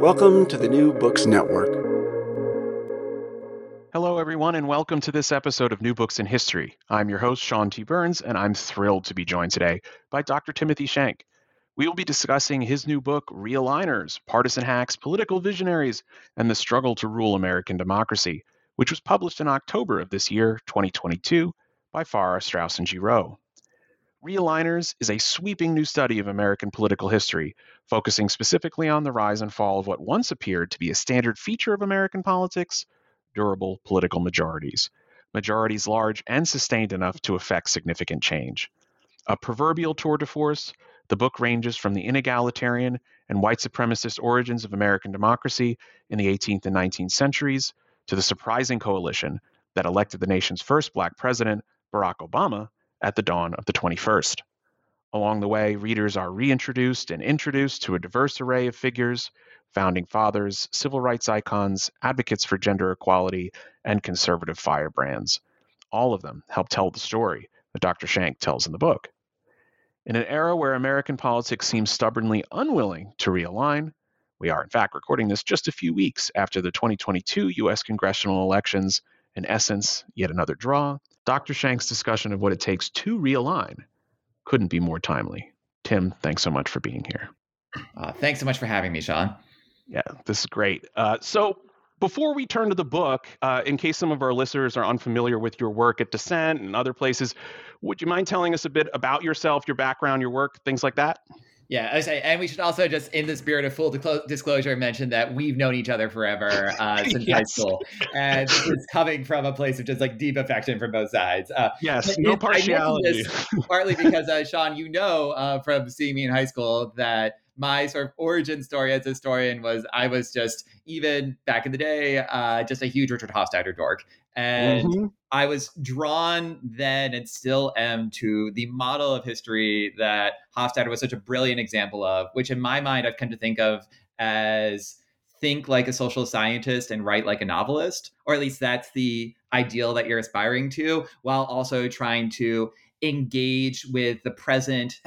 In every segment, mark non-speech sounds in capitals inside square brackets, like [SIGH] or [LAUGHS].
Welcome to the New Books Network. Hello, everyone, and welcome to this episode of New Books in History. I'm your host, Sean T. Burns, and I'm thrilled to be joined today by Dr. Timothy Shenk. We will be discussing his new book, Realigners Partisan Hacks, Political Visionaries, and the Struggle to Rule American Democracy, which was published in October of this year, 2022, by Farrar, Straus, and Giroux. Realigners is a sweeping new study of American political history, focusing specifically on the rise and fall of what once appeared to be a standard feature of American politics durable political majorities. Majorities large and sustained enough to effect significant change. A proverbial tour de force, the book ranges from the inegalitarian and white supremacist origins of American democracy in the 18th and 19th centuries to the surprising coalition that elected the nation's first black president, Barack Obama, at the dawn of the 21st. Along the way, readers are reintroduced and introduced to a diverse array of figures founding fathers, civil rights icons, advocates for gender equality, and conservative firebrands. All of them help tell the story that Dr. Shenk tells in the book. In an era where American politics seems stubbornly unwilling to realign, we are in fact recording this just a few weeks after the 2022 U.S. congressional elections, in essence, yet another draw. Dr. Shenk's discussion of what it takes to realign couldn't be more timely. Tim, thanks so much for being here. Uh, thanks so much for having me, Sean. Yeah, this is great. Uh, so, before we turn to the book, uh, in case some of our listeners are unfamiliar with your work at Dissent and other places, would you mind telling us a bit about yourself, your background, your work, things like that? Yeah, say, and we should also just, in the spirit of full disclosure, mention that we've known each other forever uh, [LAUGHS] since yes. high school, and this is coming from a place of just like deep affection from both sides. Uh, yes, no partiality. partly because uh, Sean, you know uh, from seeing me in high school that my sort of origin story as a historian was I was just even back in the day, uh, just a huge Richard Hofstadter dork, and mm-hmm. I was drawn then and still am to the model of history that Hofstadter was such a brilliant example of, which in my mind I've come to think of as think like a social scientist and write like a novelist, or at least that's the ideal that you're aspiring to, while also trying to engage with the present,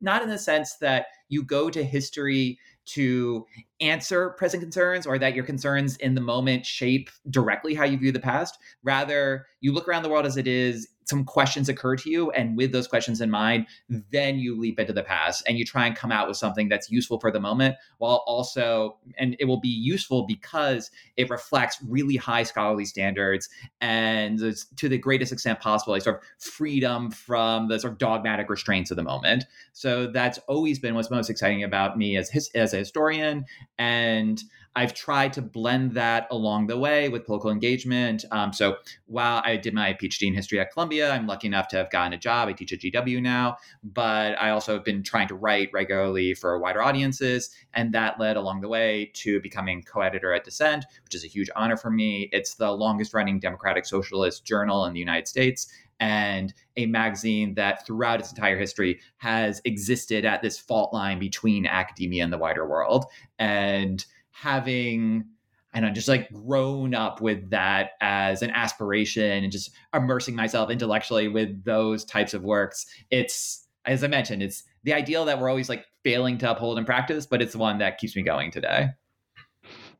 not in the sense that you go to history to answer present concerns or that your concerns in the moment shape directly how you view the past. Rather, you look around the world as it is some questions occur to you and with those questions in mind then you leap into the past and you try and come out with something that's useful for the moment while also and it will be useful because it reflects really high scholarly standards and to the greatest extent possible a sort of freedom from the sort of dogmatic restraints of the moment so that's always been what's most exciting about me as his, as a historian and I've tried to blend that along the way with political engagement. Um, so while I did my PhD in history at Columbia, I'm lucky enough to have gotten a job. I teach at GW now, but I also have been trying to write regularly for wider audiences. And that led along the way to becoming co editor at Dissent, which is a huge honor for me. It's the longest running democratic socialist journal in the United States and a magazine that throughout its entire history has existed at this fault line between academia and the wider world. And having and I'm just like grown up with that as an aspiration and just immersing myself intellectually with those types of works. It's, as I mentioned, it's the ideal that we're always like failing to uphold in practice, but it's the one that keeps me going today.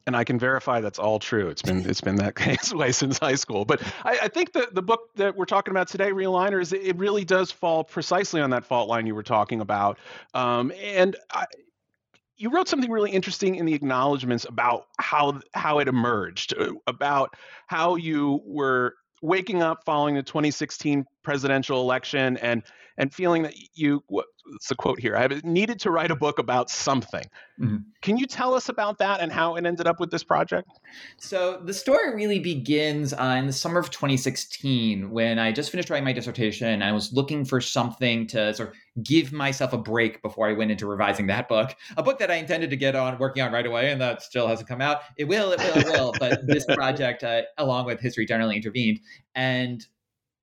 And I can verify that's all true. It's been it's been that [LAUGHS] case way since high school. But I, I think the the book that we're talking about today, Realigners, it really does fall precisely on that fault line you were talking about. Um, and I, you wrote something really interesting in the acknowledgments about how how it emerged, uh, about how you were waking up following the 2016 presidential election and and feeling that you it's a quote here i needed to write a book about something. Mm-hmm. can you tell us about that and how it ended up with this project? So the story really begins uh, in the summer of 2016 when i just finished writing my dissertation. And i was looking for something to sort of give myself a break before i went into revising that book a book that i intended to get on working on right away and that still hasn't come out. It will it will it will but this [LAUGHS] project uh, along with history generally intervened. And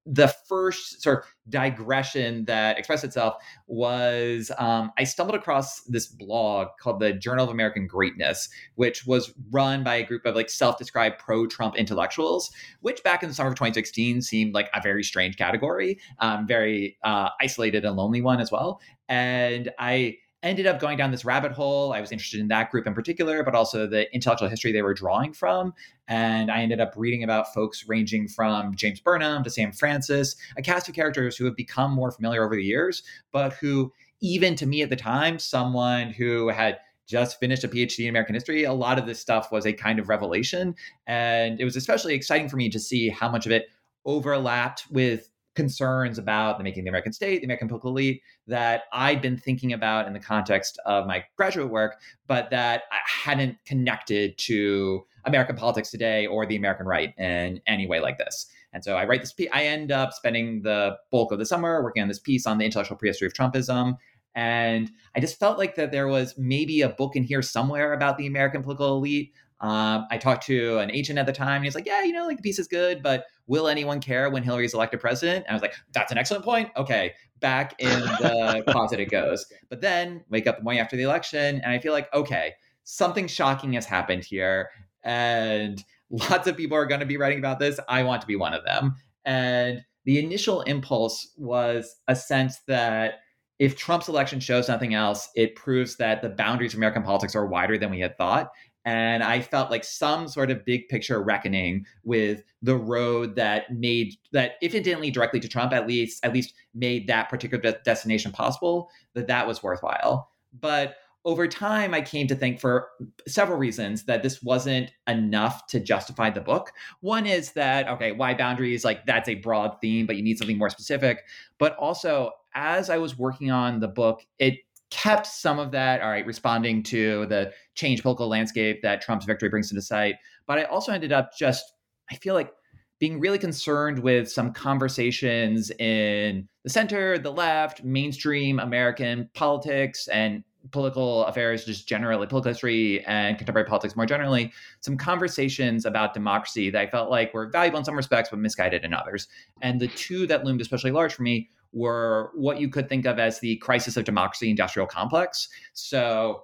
the first sort of digression that expressed itself was um, I stumbled across this blog called the Journal of American Greatness, which was run by a group of like self-described pro-Trump intellectuals, which back in the summer of 2016 seemed like a very strange category, um, very uh, isolated and lonely one as well. And I ended up going down this rabbit hole. I was interested in that group in particular, but also the intellectual history they were drawing from. And I ended up reading about folks ranging from James Burnham to Sam Francis, a cast of characters who have become more familiar over the years, but who, even to me at the time, someone who had just finished a PhD in American history, a lot of this stuff was a kind of revelation. And it was especially exciting for me to see how much of it overlapped with concerns about the making of the American state, the American political elite that I'd been thinking about in the context of my graduate work, but that I hadn't connected to American politics today or the American right in any way like this. And so I write this piece. I end up spending the bulk of the summer working on this piece on the intellectual prehistory of Trumpism. And I just felt like that there was maybe a book in here somewhere about the American political elite. Um, I talked to an agent at the time, and he's like, "Yeah, you know, like the piece is good, but will anyone care when Hillary's elected president?" And I was like, "That's an excellent point. Okay, back in the [LAUGHS] closet it goes." But then wake up the morning after the election, and I feel like, okay, something shocking has happened here, and lots of people are going to be writing about this. I want to be one of them. And the initial impulse was a sense that if Trump's election shows nothing else, it proves that the boundaries of American politics are wider than we had thought. And I felt like some sort of big picture reckoning with the road that made that, if it didn't lead directly to Trump, at least at least made that particular de- destination possible. That that was worthwhile. But over time, I came to think for several reasons that this wasn't enough to justify the book. One is that, okay, why boundaries? Like, that's a broad theme, but you need something more specific. But also, as I was working on the book, it kept some of that, all right, responding to the changed political landscape that Trump's victory brings to the site. But I also ended up just, I feel like, being really concerned with some conversations in the center, the left, mainstream American politics, and political affairs just generally, political history and contemporary politics more generally, some conversations about democracy that I felt like were valuable in some respects, but misguided in others. And the two that loomed especially large for me were what you could think of as the crisis of democracy industrial complex. So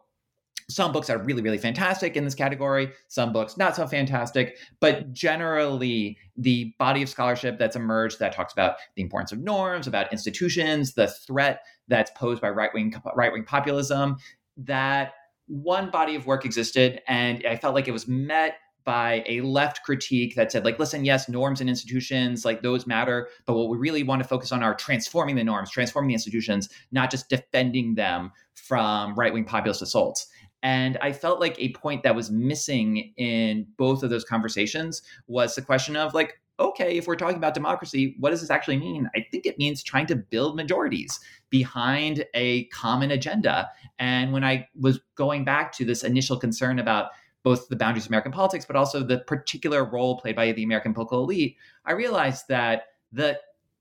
some books are really really fantastic in this category some books not so fantastic but generally the body of scholarship that's emerged that talks about the importance of norms about institutions the threat that's posed by right-wing right-wing populism that one body of work existed and i felt like it was met by a left critique that said like listen yes norms and institutions like those matter but what we really want to focus on are transforming the norms transforming the institutions not just defending them from right-wing populist assaults. And i felt like a point that was missing in both of those conversations was the question of like okay if we're talking about democracy what does this actually mean? I think it means trying to build majorities behind a common agenda. And when i was going back to this initial concern about both the boundaries of American politics, but also the particular role played by the American political elite, I realized that the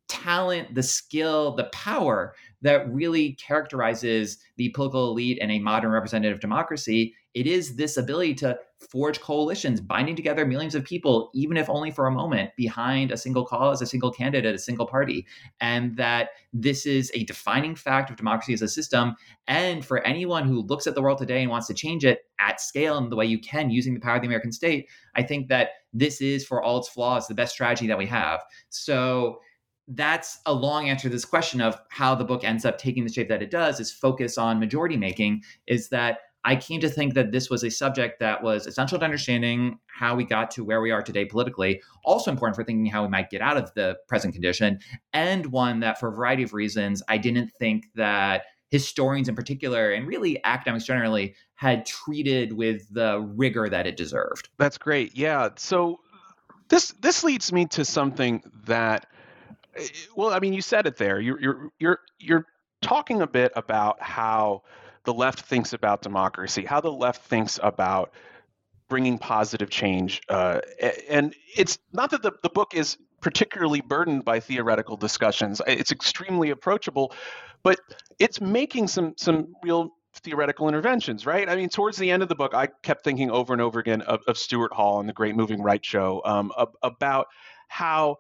talent, the skill, the power that really characterizes the political elite and a modern representative democracy. It is this ability to forge coalitions, binding together millions of people, even if only for a moment, behind a single cause, a single candidate, a single party. And that this is a defining fact of democracy as a system. And for anyone who looks at the world today and wants to change it at scale in the way you can using the power of the American state, I think that this is, for all its flaws, the best strategy that we have. So, that's a long answer to this question of how the book ends up taking the shape that it does is focus on majority making is that I came to think that this was a subject that was essential to understanding how we got to where we are today politically, also important for thinking how we might get out of the present condition, and one that, for a variety of reasons, I didn't think that historians in particular, and really academics generally, had treated with the rigor that it deserved. That's great. Yeah. So this this leads me to something that Eh, well, I mean, you said it there. You're you're you're you're talking a bit about how the left thinks about democracy, how the left thinks about bringing positive change, uh, and it's not that the, the book is particularly burdened by theoretical discussions. It's extremely approachable, but it's making some some real theoretical interventions, right? I mean, towards the end of the book, I kept thinking over and over again of, of Stuart Hall and the Great Moving Right show um, about how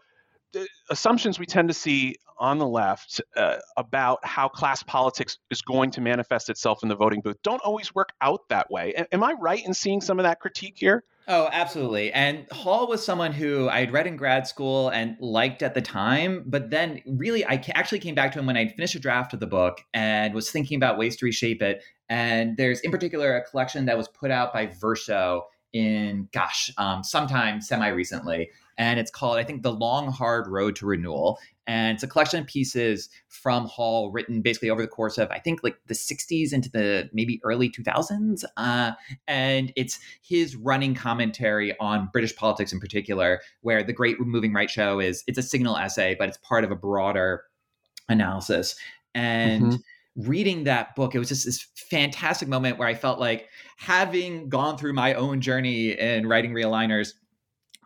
assumptions we tend to see on the left uh, about how class politics is going to manifest itself in the voting booth don't always work out that way. A- am I right in seeing some of that critique here? Oh, absolutely. And Hall was someone who I had read in grad school and liked at the time, but then really I actually came back to him when I'd finished a draft of the book and was thinking about ways to reshape it. And there's in particular a collection that was put out by Verso in gosh, um, sometime semi recently and it's called I think the Long Hard Road to Renewal, and it's a collection of pieces from Hall written basically over the course of I think like the 60s into the maybe early 2000s, uh, and it's his running commentary on British politics in particular, where the Great Moving Right show is it's a signal essay, but it's part of a broader analysis. And. Mm-hmm. reading that book, it was just this fantastic moment where I felt like having gone through my own journey in writing realigners,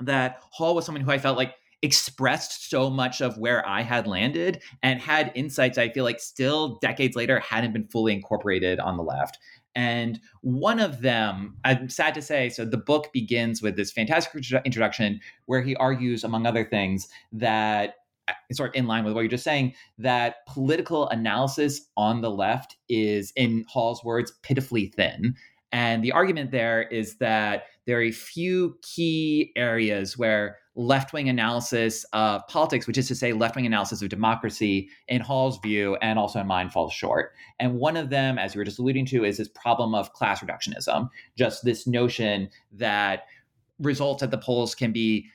that Hall was someone who I felt like expressed so much of where I had landed and had insights I feel like still decades later hadn't been fully incorporated on the left. And one of them, I'm sad to say, so the book begins with this fantastic introduction where he argues, among other things, that uh, sort of in line with what you're just saying, that political analysis on the left is, in Hall's words, pitifully thin. And the argument there is that there are a few key areas where left wing analysis of politics, which is to say left wing analysis of democracy, in Hall's view and also in mine, falls short. And one of them, as you were just alluding to, is this problem of class reductionism, just this notion that results at the polls can be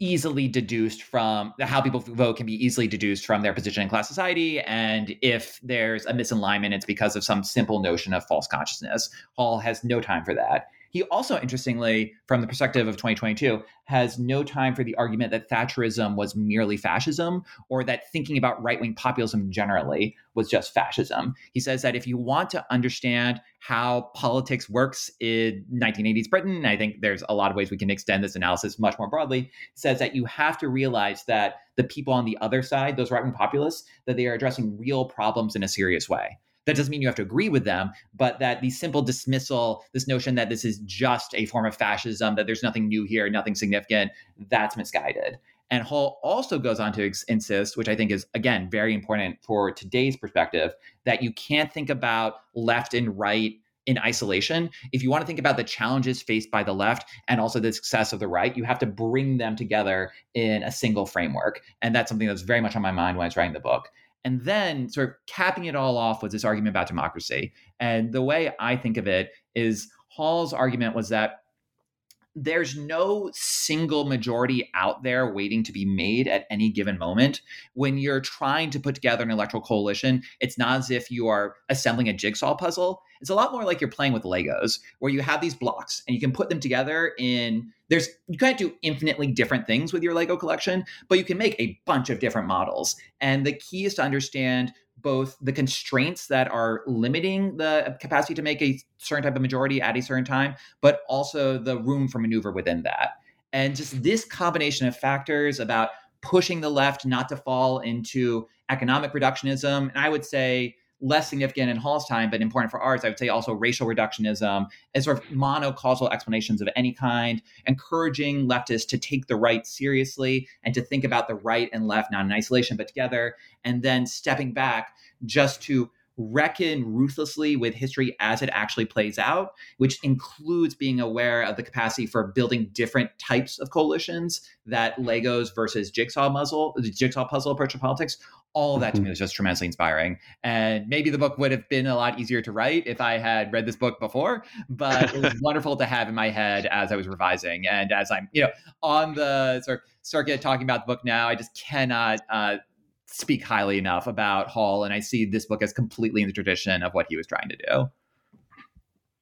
easily deduced from how people vote can be easily deduced from their position in class society. And if there's a misalignment it's because of some simple notion of false consciousness. Hall has no time for that he also, interestingly, from the perspective of 2022, has no time for the argument that Thatcherism was merely fascism or that thinking about right wing populism generally was just fascism. He says that if you want to understand how politics works in 1980s Britain, I think there's a lot of ways we can extend this analysis much more broadly, says that you have to realize that the people on the other side, those right wing populists, that they are addressing real problems in a serious way. That doesn't mean you have to agree with them, but that the simple dismissal, this notion that this is just a form of fascism, that there's nothing new here, nothing significant, that's misguided. And Hall also goes on to ex- insist, which I think is, again, very important for today's perspective, that you can't think about left and right in isolation. If you want to think about the challenges faced by the left and also the success of the right, you have to bring them together in a single framework. And that's something that's very much on my mind when I was writing the book. And then, sort of capping it all off, was this argument about democracy. And the way I think of it is Hall's argument was that there's no single majority out there waiting to be made at any given moment. When you're trying to put together an electoral coalition, it's not as if you are assembling a jigsaw puzzle. It's a lot more like you're playing with Legos, where you have these blocks and you can put them together in there's you can't do infinitely different things with your Lego collection, but you can make a bunch of different models. And the key is to understand both the constraints that are limiting the capacity to make a certain type of majority at a certain time, but also the room for maneuver within that. And just this combination of factors about pushing the left not to fall into economic reductionism. And I would say less significant in Hall's time, but important for ours, I would say also racial reductionism and sort of monocausal explanations of any kind, encouraging leftists to take the right seriously and to think about the right and left not in isolation but together, and then stepping back just to reckon ruthlessly with history as it actually plays out, which includes being aware of the capacity for building different types of coalitions that Legos versus jigsaw muzzle, the jigsaw puzzle approach to politics. All of that to me mm-hmm. was just tremendously inspiring. And maybe the book would have been a lot easier to write if I had read this book before, but it was [LAUGHS] wonderful to have in my head as I was revising. And as I'm, you know, on the sort of circuit talking about the book now, I just cannot uh, speak highly enough about Hall, and I see this book as completely in the tradition of what he was trying to do.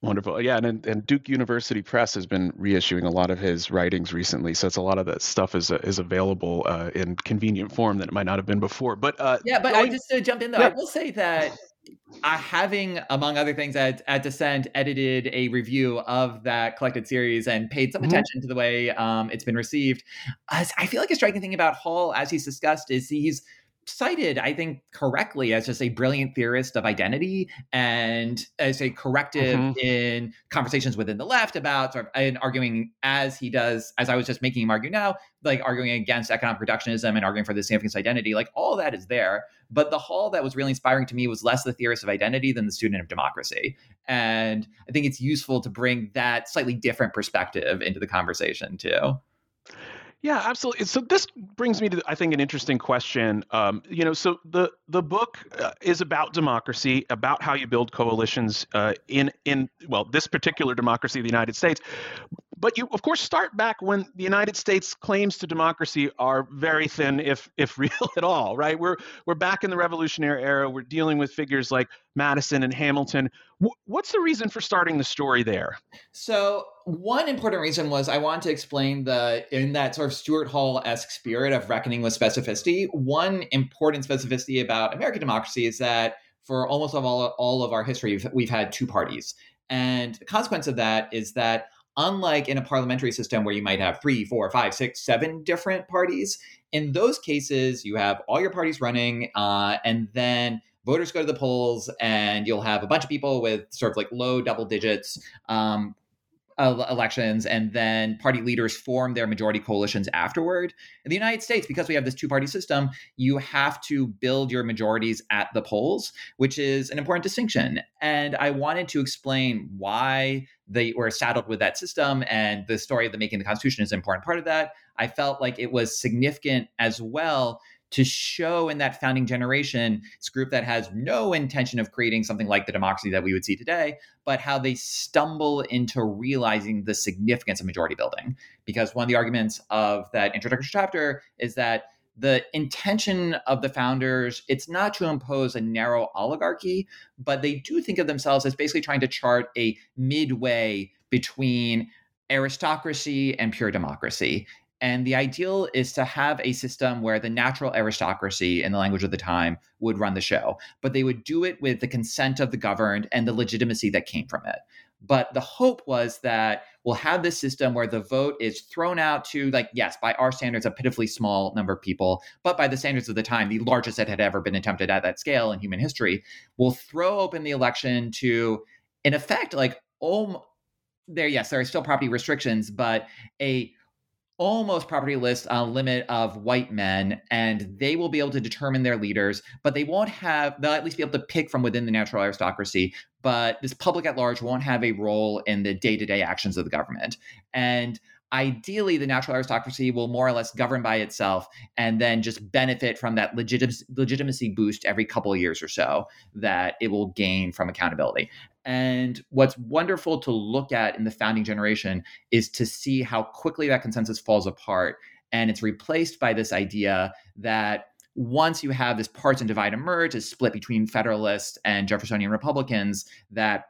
Wonderful. Yeah, and, and Duke University Press has been reissuing a lot of his writings recently, so it's a lot of that stuff is uh, is available uh, in convenient form that it might not have been before. But uh, yeah, but going, I just to jump in though, yeah. I will say that uh, having, among other things, at, at Dissent edited a review of that collected series and paid some mm-hmm. attention to the way um, it's been received. I feel like a striking thing about Hall, as he's discussed, is he's cited, I think, correctly as just a brilliant theorist of identity and as a corrective mm-hmm. in conversations within the left about sort of and arguing as he does, as I was just making him argue now, like arguing against economic reductionism and arguing for the significance of identity. Like all that is there. But the Hall that was really inspiring to me was less the theorist of identity than the student of democracy. And I think it's useful to bring that slightly different perspective into the conversation too. Yeah, absolutely. So this brings me to, I think, an interesting question. Um, you know, so the the book uh, is about democracy, about how you build coalitions uh, in in well, this particular democracy, of the United States. But you, of course, start back when the United States claims to democracy are very thin, if if [LAUGHS] real at all. Right? We're we're back in the Revolutionary era. We're dealing with figures like Madison and Hamilton. W- what's the reason for starting the story there? So one important reason was I wanted to explain the in that sort of Stuart Hall esque spirit of reckoning with specificity. One important specificity about American democracy is that for almost all all of our history, we've, we've had two parties, and the consequence of that is that unlike in a parliamentary system where you might have three, four, five, six, seven different parties, in those cases, you have all your parties running, uh, and then voters go to the polls, and you'll have a bunch of people with sort of like low double digits. Um, elections and then party leaders form their majority coalitions afterward. In the United States, because we have this two party system, you have to build your majorities at the polls, which is an important distinction. And I wanted to explain why they were saddled with that system and the story of the making of the Constitution is an important part of that. I felt like it was significant as well to show in that founding generation, this group that has no intention of creating something like the democracy that we would see today, but how they stumble into realizing the significance of majority building. Because one of the arguments of that introductory chapter is that the intention of the founders it's not to impose a narrow oligarchy but they do think of themselves as basically trying to chart a midway between aristocracy and pure democracy and the ideal is to have a system where the natural aristocracy, in the language of the time, would run the show, but they would do it with the consent of the governed and the legitimacy that came from it. But the hope was that we'll have this system where the vote is thrown out to, like, yes, by our standards, a pitifully small number of people, but by the standards of the time, the largest that had ever been attempted at that scale in human history, will throw open the election to, in effect, like, oh, there, yes, there are still property restrictions, but a almost property list uh, limit of white men, and they will be able to determine their leaders, but they won't have, they'll at least be able to pick from within the natural aristocracy, but this public at large won't have a role in the day to day actions of the government. And ideally the natural aristocracy will more or less govern by itself and then just benefit from that legitimacy, boost every couple of years or so that it will gain from accountability and what's wonderful to look at in the founding generation is to see how quickly that consensus falls apart and it's replaced by this idea that once you have this partisan divide emerge, a split between Federalists and Jeffersonian Republicans, that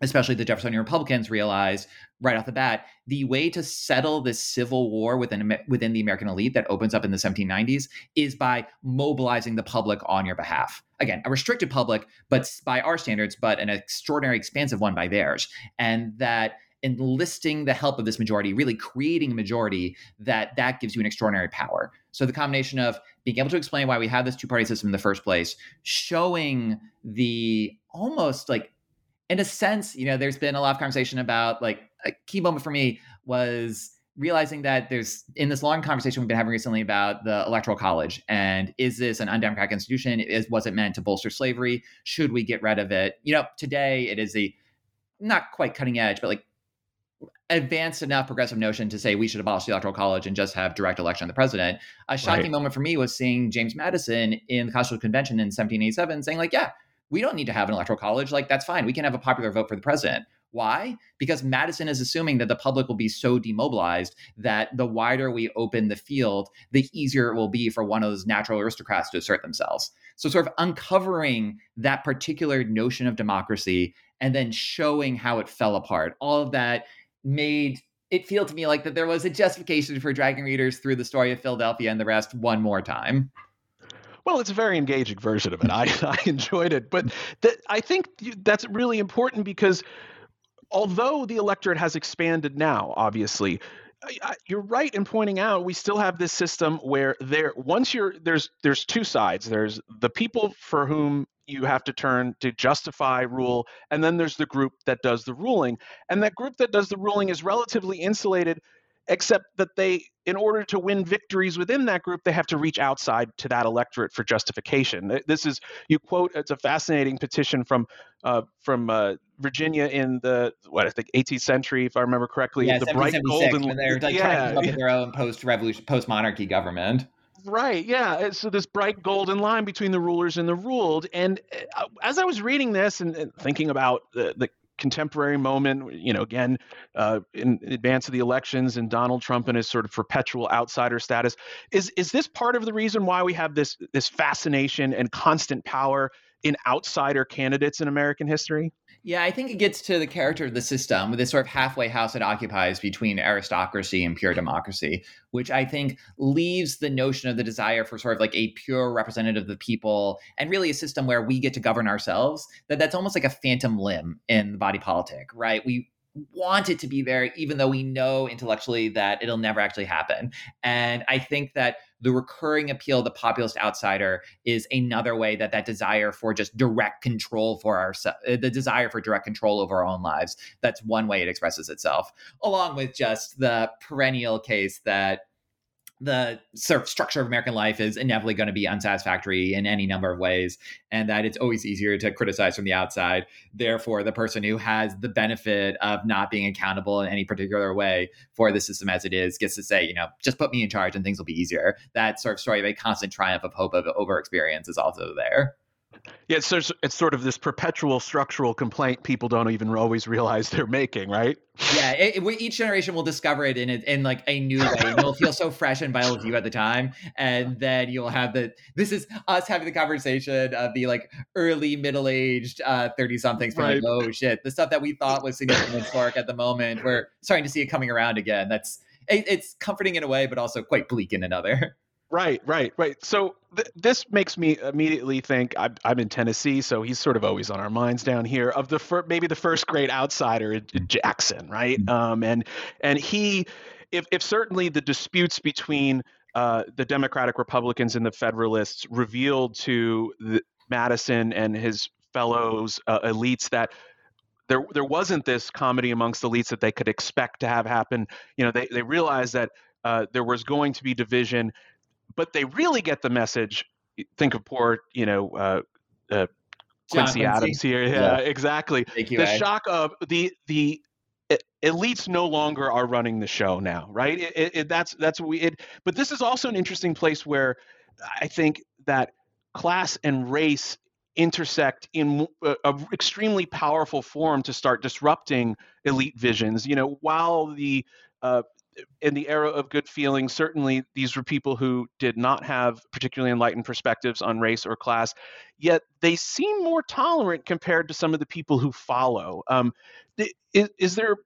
especially the Jeffersonian Republicans realized right off the bat the way to settle this civil war within within the American elite that opens up in the 1790s is by mobilizing the public on your behalf. Again, a restricted public, but by our standards, but an extraordinary expansive one by theirs, and that enlisting the help of this majority, really creating a majority, that that gives you an extraordinary power. So the combination of being able to explain why we have this two party system in the first place, showing the almost like, in a sense, you know, there's been a lot of conversation about like a key moment for me was realizing that there's in this long conversation we've been having recently about the electoral college and is this an undemocratic institution? Is was it meant to bolster slavery? Should we get rid of it? You know today it is a not quite cutting edge but like advanced enough progressive notion to say we should abolish the electoral college and just have direct election of the president. A shocking right. moment for me was seeing James Madison in the Constitutional Convention in 1787 saying, like, yeah, we don't need to have an electoral college. Like, that's fine. We can have a popular vote for the president. Why? Because Madison is assuming that the public will be so demobilized that the wider we open the field, the easier it will be for one of those natural aristocrats to assert themselves. So, sort of uncovering that particular notion of democracy and then showing how it fell apart. All of that made it feel to me like that there was a justification for dragging readers through the story of Philadelphia and the rest one more time. Well, it's a very engaging version of it. I, [LAUGHS] I enjoyed it, but I think that's really important because although the electorate has expanded now, obviously, you're right in pointing out we still have this system where there once you're there's there's two sides. There's the people for whom you have to turn to justify rule and then there's the group that does the ruling. And that group that does the ruling is relatively insulated except that they in order to win victories within that group they have to reach outside to that electorate for justification this is you quote it's a fascinating petition from uh, from uh, Virginia in the what I think 18th century if I remember correctly yeah, the bright golden when they're like yeah, trying to come up with their own post revolution post monarchy government Right. Yeah. So this bright golden line between the rulers and the ruled. And uh, as I was reading this and, and thinking about the, the, contemporary moment, you know, again, uh, in advance of the elections and Donald Trump and his sort of perpetual outsider status. Is is this part of the reason why we have this this fascination and constant power in outsider candidates in American history? Yeah, I think it gets to the character of the system with this sort of halfway house it occupies between aristocracy and pure democracy, which I think leaves the notion of the desire for sort of like a pure representative of the people and really a system where we get to govern ourselves. That that's almost like a phantom limb in the body politic, right? We want it to be there, even though we know intellectually that it'll never actually happen. And I think that the recurring appeal of the populist outsider is another way that that desire for just direct control for ourselves, uh, the desire for direct control over our own lives, that's one way it expresses itself, along with just the perennial case that the sort of structure of American life is inevitably going to be unsatisfactory in any number of ways, and that it's always easier to criticize from the outside. Therefore, the person who has the benefit of not being accountable in any particular way for the system as it is gets to say, you know, just put me in charge and things will be easier. That sort of story of a constant triumph of hope of over experience is also there. Yeah, it's, it's sort of this perpetual structural complaint people don't even always realize they're making, right? Yeah, it, it, each generation will discover it in in like a new way. And it'll feel so fresh and vital to you at the time, and then you'll have the. This is us having the conversation of the like early middle aged thirty uh, somethings. Right. Like, oh shit, the stuff that we thought was significant historic at the moment, we're starting to see it coming around again. That's it, it's comforting in a way, but also quite bleak in another. Right, right, right. So th- this makes me immediately think I'm, I'm, in Tennessee, so he's sort of always on our minds down here. Of the fir- maybe the first great outsider, Jackson, right? Mm-hmm. Um, and and he, if if certainly the disputes between uh, the Democratic Republicans and the Federalists revealed to the, Madison and his fellows uh, elites that there there wasn't this comedy amongst elites that they could expect to have happen. You know, they they realized that uh, there was going to be division but they really get the message. Think of poor, you know, uh, uh, Quincy, Quincy, Adams here. Yeah, [LAUGHS] yeah. exactly. The shock of the the elites no longer are running the show now, right? It, it, it, that's that's what we. It, but this is also an interesting place where I think that class and race intersect in a, a, extremely powerful form to start disrupting elite visions. You know, while the uh, in the era of good feeling, certainly these were people who did not have particularly enlightened perspectives on race or class, yet they seem more tolerant compared to some of the people who follow. Um, is, is there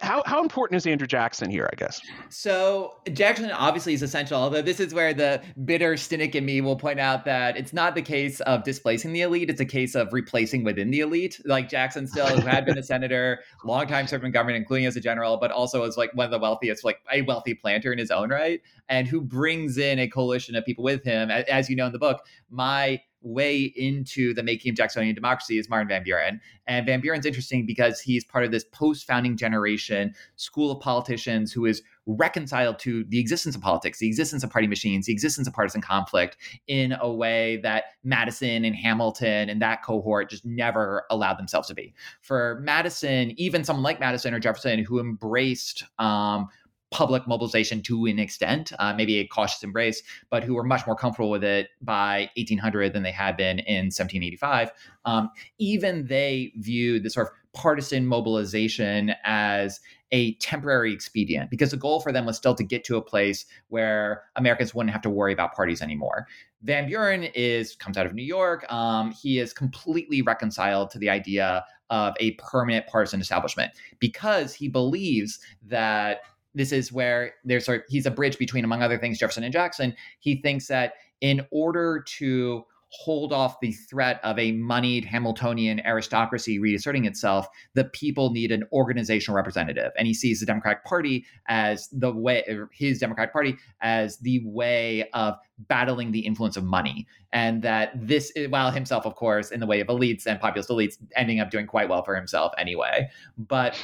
how how important is Andrew Jackson here? I guess. So Jackson obviously is essential, although this is where the bitter cynic in me will point out that it's not the case of displacing the elite; it's a case of replacing within the elite. Like Jackson, still who had been a senator, [LAUGHS] long time serving in government, including as a general, but also as like one of the wealthiest, like a wealthy planter in his own right, and who brings in a coalition of people with him. As you know in the book, my way into the making of Jacksonian democracy is Martin Van Buren. And Van Buren's interesting because he's part of this post founding generation school of politicians who is reconciled to the existence of politics, the existence of party machines, the existence of partisan conflict in a way that Madison and Hamilton and that cohort just never allowed themselves to be. For Madison, even someone like Madison or Jefferson who embraced um, public mobilization to an extent, uh, maybe a cautious embrace, but who were much more comfortable with it by 1800 than they had been in 1785. Um, even they viewed the sort of partisan mobilization as a temporary expedient because the goal for them was still to get to a place where Americans wouldn't have to worry about parties anymore. Van Buren is comes out of New York. Um, he is completely reconciled to the idea of a permanent partisan establishment because he believes that this is where there's sort of, he's a bridge between, among other things, Jefferson and Jackson. He thinks that in order to hold off the threat of a moneyed Hamiltonian aristocracy reasserting itself, the people need an organizational representative. And he sees the Democratic Party as the way, his Democratic Party as the way of battling the influence of money. And that this, while himself, of course, in the way of elites and populist elites, ending up doing quite well for himself anyway. But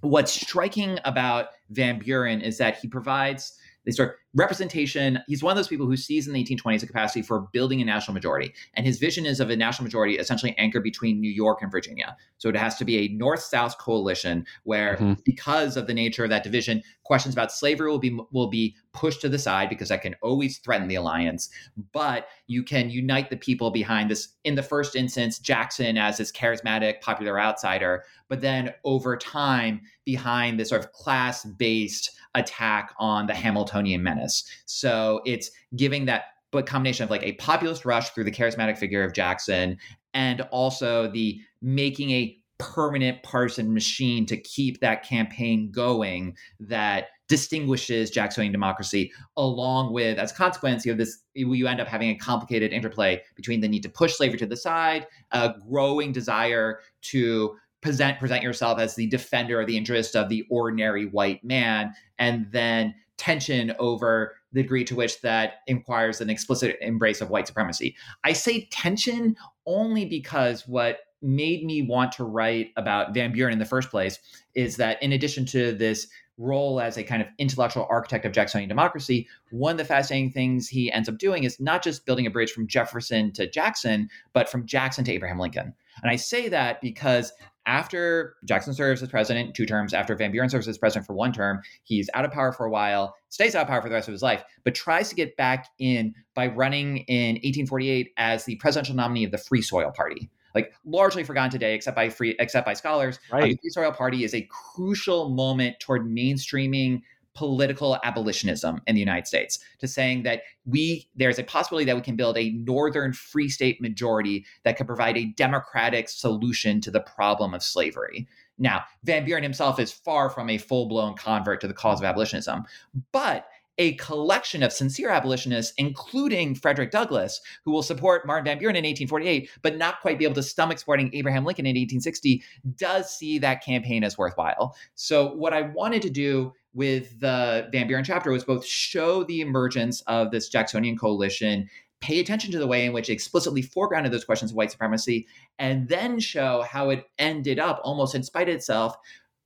what's striking about Van Buren is that he provides this sort of representation. He's one of those people who sees in the 1820s a capacity for building a national majority. And his vision is of a national majority essentially anchored between New York and Virginia. So it has to be a north south coalition where, mm-hmm. because of the nature of that division, questions about slavery will be, will be pushed to the side because that can always threaten the alliance. But you can unite the people behind this, in the first instance, Jackson as this charismatic, popular outsider, but then over time, behind this sort of class based attack on the Hamiltonian menace. So it's giving that but combination of like a populist rush through the charismatic figure of Jackson and also the making a permanent partisan machine to keep that campaign going that distinguishes Jacksonian democracy, along with, as a consequence, you have this, you end up having a complicated interplay between the need to push slavery to the side, a growing desire to present present yourself as the defender of the interest of the ordinary white man, and then tension over the degree to which that requires an explicit embrace of white supremacy. I say tension only because what made me want to write about Van Buren in the first place is that in addition to this role as a kind of intellectual architect of Jacksonian democracy, one of the fascinating things he ends up doing is not just building a bridge from Jefferson to Jackson, but from Jackson to Abraham Lincoln. And I say that because after Jackson serves as president two terms, after Van Buren serves as president for one term, he's out of power for a while, stays out of power for the rest of his life, but tries to get back in by running in 1848 as the presidential nominee of the Free Soil Party. Like largely forgotten today, except by free, except by scholars. Um, right. the Free Soil Party is a crucial moment toward mainstreaming political abolitionism in the United States to saying that we there's a possibility that we can build a northern free state majority that could provide a democratic solution to the problem of slavery. Now, Van Buren himself is far from a full-blown convert to the cause of abolitionism, but a collection of sincere abolitionists, including Frederick Douglass, who will support Martin Van Buren in 1848, but not quite be able to stomach supporting Abraham Lincoln in 1860, does see that campaign as worthwhile. So, what I wanted to do with the Van Buren chapter was both show the emergence of this Jacksonian coalition, pay attention to the way in which it explicitly foregrounded those questions of white supremacy, and then show how it ended up, almost in spite of itself,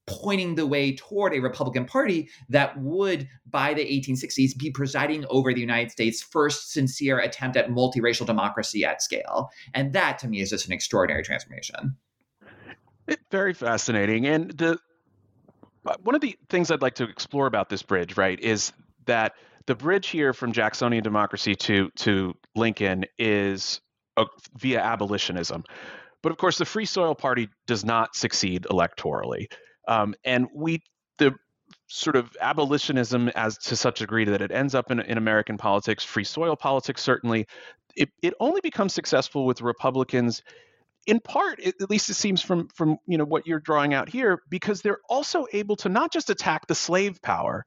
pointing the way toward a Republican Party that would, by the 1860s, be presiding over the United States' first sincere attempt at multiracial democracy at scale. And that, to me, is just an extraordinary transformation. Very fascinating. And the uh, one of the things I'd like to explore about this bridge, right, is that the bridge here from Jacksonian democracy to to Lincoln is via abolitionism. But of course, the Free Soil Party does not succeed electorally, um, and we the sort of abolitionism as to such a degree that it ends up in, in American politics, free soil politics certainly, it, it only becomes successful with Republicans in part, at least it seems from from you know what you're drawing out here, because they're also able to not just attack the slave power,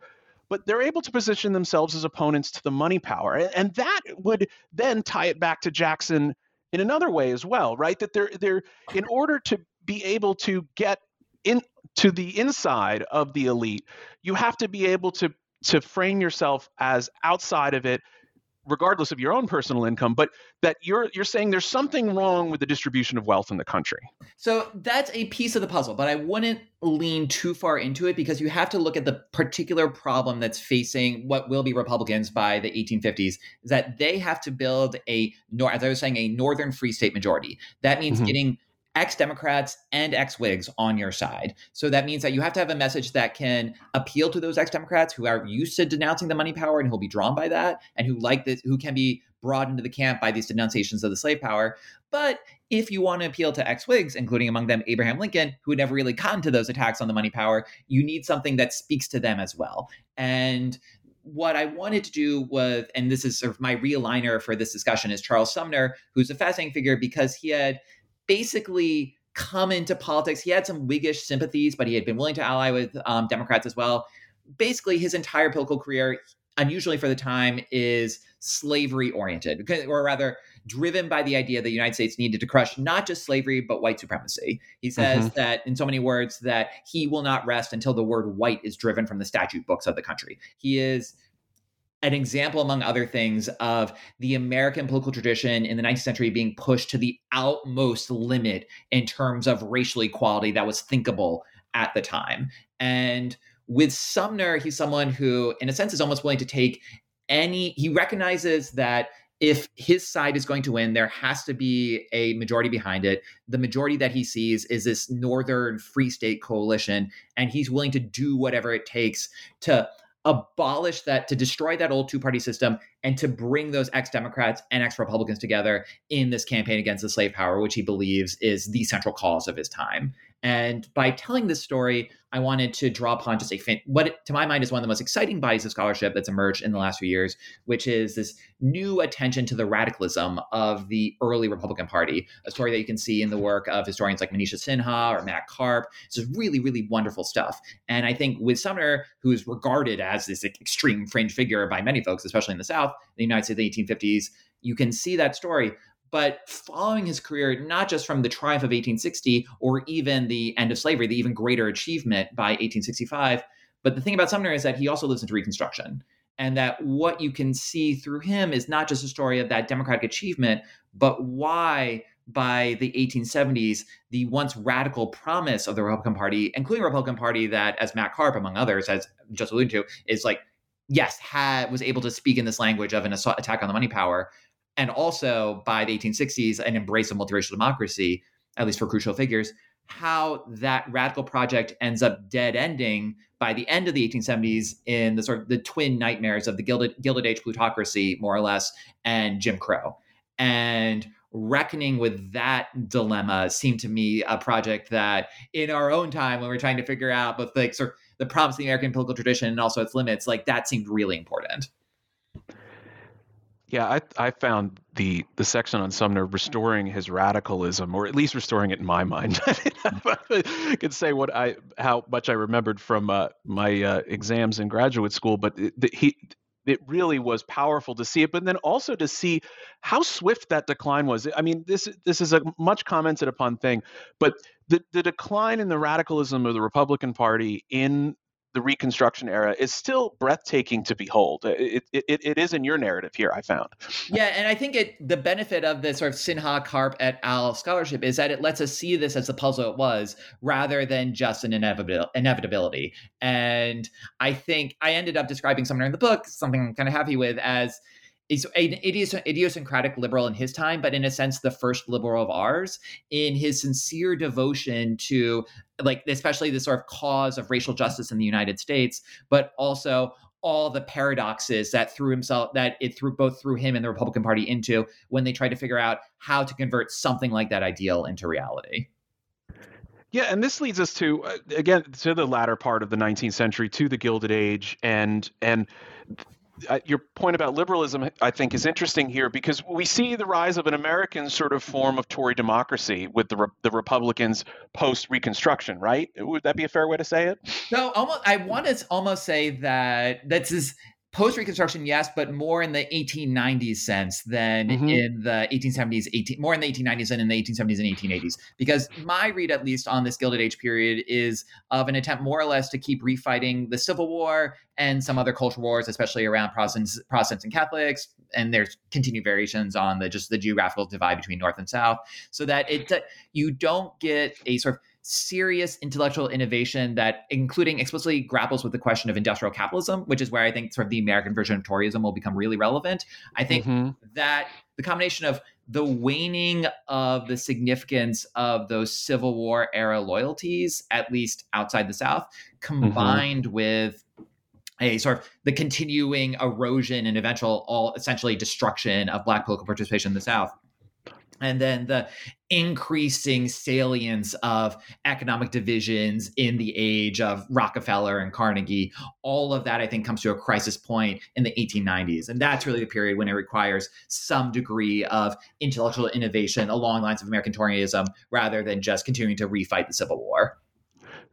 but they're able to position themselves as opponents to the money power, and that would then tie it back to Jackson in another way as well, right? That they're they're in order to be able to get in to the inside of the elite, you have to be able to to frame yourself as outside of it regardless of your own personal income, but that you're you're saying there's something wrong with the distribution of wealth in the country. So that's a piece of the puzzle, but I wouldn't lean too far into it because you have to look at the particular problem that's facing what will be Republicans by the 1850s is that they have to build a as I was saying a northern free state majority. That means mm-hmm. getting ex Democrats and ex Whigs on your side. So that means that you have to have a message that can appeal to those ex Democrats who are used to denouncing the money power and who'll be drawn by that and who like this, who can be brought into the camp by these denunciations of the slave power. But if you want to appeal to ex Whigs, including among them Abraham Lincoln, who had never really gotten to those attacks on the money power, you need something that speaks to them as well. And what I wanted to do was, and this is sort of my realigner for this discussion, is Charles Sumner, who's a fascinating figure because he had basically come into politics. He had some Whiggish sympathies, but he had been willing to ally with um, Democrats as well. Basically, his entire political career, unusually for the time, is slavery oriented, or rather, driven by the idea that the United States needed to crush not just slavery, but white supremacy. He says mm-hmm. that, in so many words, that he will not rest until the word white is driven from the statute books of the country. He is an example, among other things, of the American political tradition in the 19th century being pushed to the outmost limit in terms of racial equality that was thinkable at the time. And with Sumner, he's someone who, in a sense, is almost willing to take any, he recognizes that if his side is going to win, there has to be a majority behind it. The majority that he sees is this Northern Free State coalition, and he's willing to do whatever it takes to abolish that, to destroy that old two party system, and to bring those ex Democrats and ex Republicans together in this campaign against the slave power, which he believes is the central cause of his time. And by telling this story, I wanted to draw upon just a fin- what, to my mind, is one of the most exciting bodies of scholarship that's emerged in the last few years, which is this new attention to the radicalism of the early Republican Party. A story that you can see in the work of historians like Manisha Sinha or Matt Karp. It's just really, really wonderful stuff. And I think with Sumner, who's regarded as this extreme fringe figure by many folks, especially in the South, in the United States in the 1850s, you can see that story but following his career, not just from the triumph of 1860 or even the end of slavery, the even greater achievement by 1865, but the thing about Sumner is that he also lives into Reconstruction. And that what you can see through him is not just a story of that democratic achievement, but why by the 1870s, the once radical promise of the Republican Party, including Republican Party that, as Matt Karp, among others, has just alluded to, is like, yes, had was able to speak in this language of an assault attack on the money power, and also by the 1860s, an embrace of multiracial democracy, at least for crucial figures, how that radical project ends up dead ending by the end of the 1870s in the sort of the twin nightmares of the Gilded, Gilded Age plutocracy, more or less, and Jim Crow. And reckoning with that dilemma seemed to me a project that in our own time when we're trying to figure out both like sort of the problems of the American political tradition and also its limits, like that seemed really important. Yeah, I I found the the section on Sumner restoring his radicalism, or at least restoring it in my mind. [LAUGHS] I could say what I how much I remembered from uh, my uh, exams in graduate school, but it, he it really was powerful to see it, but then also to see how swift that decline was. I mean, this this is a much commented upon thing, but the the decline in the radicalism of the Republican Party in the Reconstruction era is still breathtaking to behold. It, it, it is in your narrative here, I found. Yeah, and I think it the benefit of the sort of Sinha Karp et al. scholarship is that it lets us see this as the puzzle it was, rather than just an inevitability. And I think I ended up describing somewhere in the book something I'm kind of happy with as is an idiosyncratic liberal in his time, but in a sense, the first liberal of ours in his sincere devotion to, like, especially the sort of cause of racial justice in the United States, but also all the paradoxes that threw himself that it threw both through him and the Republican Party into when they tried to figure out how to convert something like that ideal into reality. Yeah, and this leads us to uh, again to the latter part of the 19th century, to the Gilded Age, and and uh, your point about liberalism, I think, is interesting here because we see the rise of an American sort of form of Tory democracy with the re- the Republicans post Reconstruction, right? Would that be a fair way to say it? No, almost. I want to almost say that that's is post reconstruction yes but more in the 1890s sense than mm-hmm. in the 1870s 18 more in the 1890s than in the 1870s and 1880s because my read at least on this gilded age period is of an attempt more or less to keep refighting the civil war and some other cultural wars especially around protestants protestants and catholics and there's continued variations on the just the geographical divide between north and south so that it you don't get a sort of serious intellectual innovation that including explicitly grapples with the question of industrial capitalism which is where i think sort of the american version of toryism will become really relevant i think mm-hmm. that the combination of the waning of the significance of those civil war era loyalties at least outside the south mm-hmm. combined mm-hmm. with a sort of the continuing erosion and eventual all essentially destruction of black political participation in the south and then the increasing salience of economic divisions in the age of Rockefeller and Carnegie. All of that, I think, comes to a crisis point in the 1890s. And that's really the period when it requires some degree of intellectual innovation along lines of American Toryism rather than just continuing to refight the Civil War.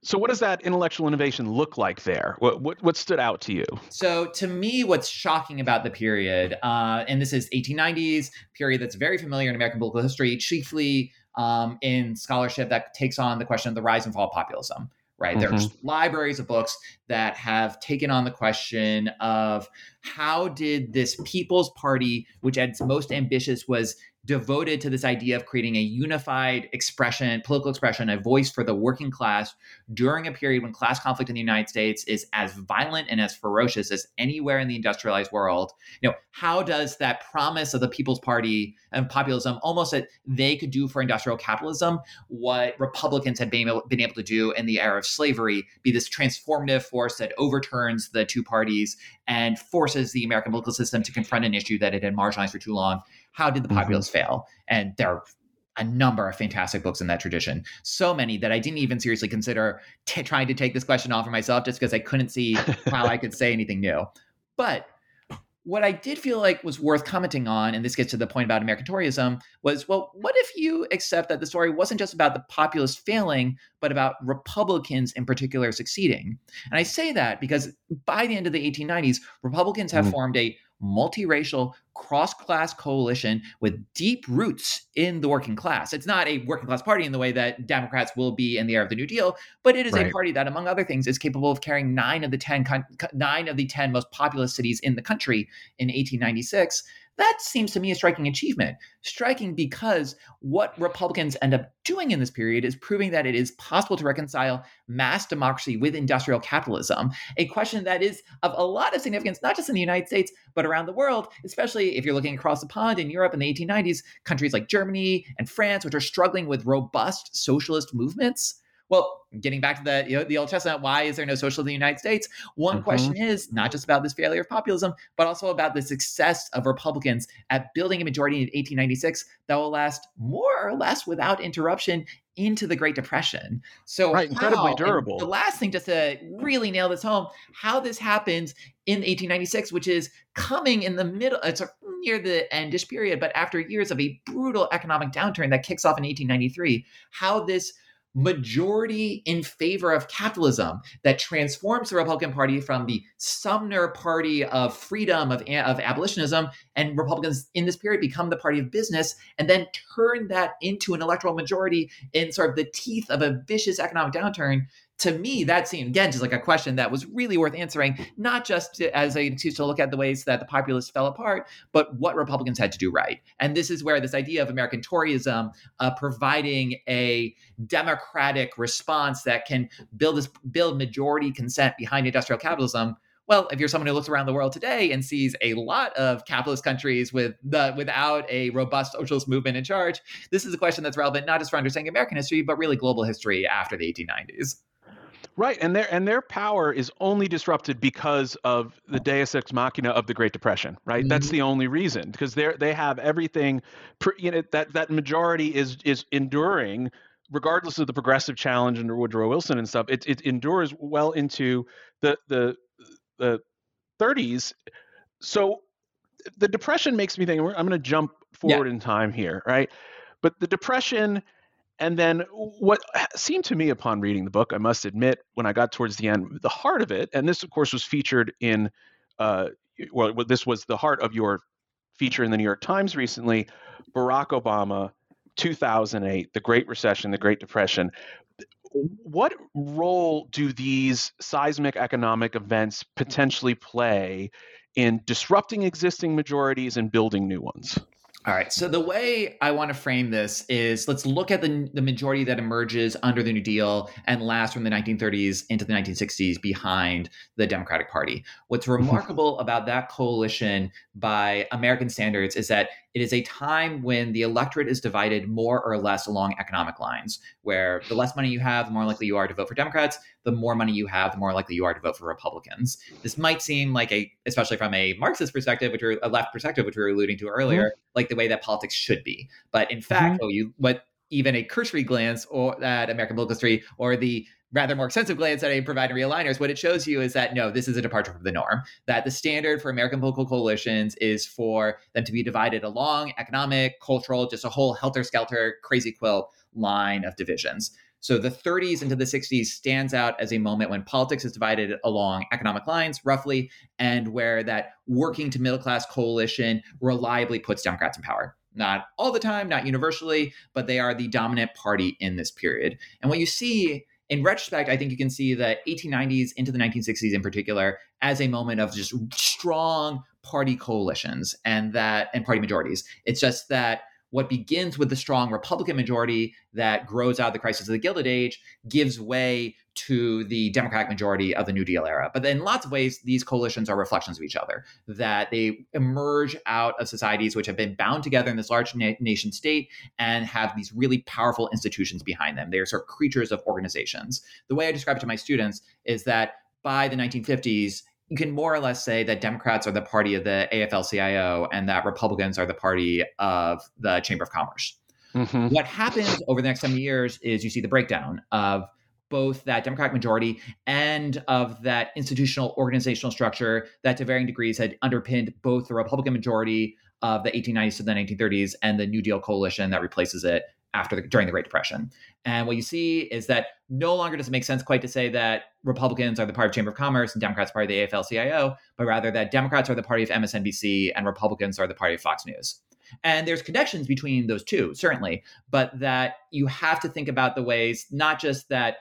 So, what does that intellectual innovation look like there? What what, what stood out to you? So, to me, what's shocking about the period, uh, and this is 1890s period that's very familiar in American political history, chiefly um, in scholarship that takes on the question of the rise and fall of populism. Right, mm-hmm. there's libraries of books that have taken on the question of how did this People's Party, which at its most ambitious was devoted to this idea of creating a unified expression, political expression, a voice for the working class during a period when class conflict in the United States is as violent and as ferocious as anywhere in the industrialized world. You know, how does that promise of the People's Party and populism almost that they could do for industrial capitalism what Republicans had been able, been able to do in the era of slavery be this transformative force that overturns the two parties and forces the American political system to confront an issue that it had marginalized for too long how did the mm-hmm. populace mm-hmm. fail? And there are a number of fantastic books in that tradition. So many that I didn't even seriously consider t- trying to take this question off for myself just because I couldn't see [LAUGHS] how I could say anything new. But what I did feel like was worth commenting on, and this gets to the point about American Toryism, was well, what if you accept that the story wasn't just about the populace failing, but about Republicans in particular succeeding? And I say that because by the end of the 1890s, Republicans have mm. formed a multiracial, cross class coalition with deep roots in the working class. It's not a working class party in the way that Democrats will be in the era of the New Deal, but it is right. a party that, among other things, is capable of carrying nine of the ten nine of the ten most populous cities in the country in 1896 that seems to me a striking achievement. Striking because what Republicans end up doing in this period is proving that it is possible to reconcile mass democracy with industrial capitalism, a question that is of a lot of significance, not just in the United States, but around the world, especially if you're looking across the pond in Europe in the 1890s, countries like Germany and France, which are struggling with robust socialist movements well, getting back to the you know, the old chestnut, why is there no socialism in the United States? One mm-hmm. question is not just about this failure of populism, but also about the success of Republicans at building a majority in 1896 that will last more or less without interruption into the Great Depression. So right, incredibly how, durable. The last thing, just to really nail this home, how this happens in 1896, which is coming in the middle, it's near the endish period, but after years of a brutal economic downturn that kicks off in 1893, how this majority in favor of capitalism that transforms the Republican Party from the Sumner party of freedom, of, of abolitionism, and Republicans in this period become the party of business, and then turn that into an electoral majority in sort of the teeth of a vicious economic downturn to me, that seemed again just like a question that was really worth answering, not just to, as an excuse to look at the ways that the populists fell apart, but what Republicans had to do right. And this is where this idea of American Toryism uh, providing a democratic response that can build this build majority consent behind industrial capitalism well, if you're someone who looks around the world today and sees a lot of capitalist countries with the without a robust socialist movement in charge, this is a question that's relevant not just for understanding American history, but really global history after the 1890s. Right, and their and their power is only disrupted because of the Deus ex machina of the Great Depression. Right, mm-hmm. that's the only reason because they they have everything. You know that that majority is is enduring, regardless of the progressive challenge under Woodrow Wilson and stuff. It it endures well into the the the 30s so the depression makes me think. I'm going to jump forward Yeah. in time here, right? But the depression, and then what seemed to me upon reading the book, I must admit, when I got towards the end, the heart of it, and this of course was featured in, uh, well, this was the heart of your feature in the New York Times recently, Barack Obama, 2008, the Great Recession, the Great Depression. What role do these seismic economic events potentially play in disrupting existing majorities and building new ones? All right. So the way I want to frame this is let's look at the, the majority that emerges under the New Deal and lasts from the 1930s into the 1960s behind the Democratic Party. What's mm-hmm. remarkable about that coalition by American standards is that it is a time when the electorate is divided more or less along economic lines, where the less money you have, the more likely you are to vote for Democrats. The more money you have, the more likely you are to vote for Republicans. This might seem like a, especially from a Marxist perspective, which are a left perspective, which we were alluding to earlier, mm-hmm. like the way that politics should be. But in fact, oh, you what even a cursory glance or at American political history or the rather more extensive glance at a provider realigners, what it shows you is that no, this is a departure from the norm. That the standard for American political coalitions is for them to be divided along economic, cultural, just a whole helter skelter, crazy quilt line of divisions. So the 30s into the 60s stands out as a moment when politics is divided along economic lines, roughly, and where that working to middle class coalition reliably puts Democrats in power. Not all the time, not universally, but they are the dominant party in this period. And what you see in retrospect, I think you can see the 1890s into the 1960s in particular as a moment of just strong party coalitions and that and party majorities. It's just that what begins with the strong Republican majority that grows out of the crisis of the Gilded Age gives way to the Democratic majority of the New Deal era. But in lots of ways, these coalitions are reflections of each other, that they emerge out of societies which have been bound together in this large na- nation state and have these really powerful institutions behind them. They're sort of creatures of organizations. The way I describe it to my students is that by the 1950s, you can more or less say that Democrats are the party of the AFL CIO and that Republicans are the party of the Chamber of Commerce. Mm-hmm. What happens over the next 70 years is you see the breakdown of both that Democratic majority and of that institutional organizational structure that to varying degrees had underpinned both the Republican majority of the 1890s to the 1930s and the New Deal coalition that replaces it after the, during the Great Depression. And what you see is that no longer does it make sense quite to say that Republicans are the party of Chamber of Commerce and Democrats are the AFL-CIO, but rather that Democrats are the party of MSNBC and Republicans are the party of Fox News. And there's connections between those two, certainly, but that you have to think about the ways, not just that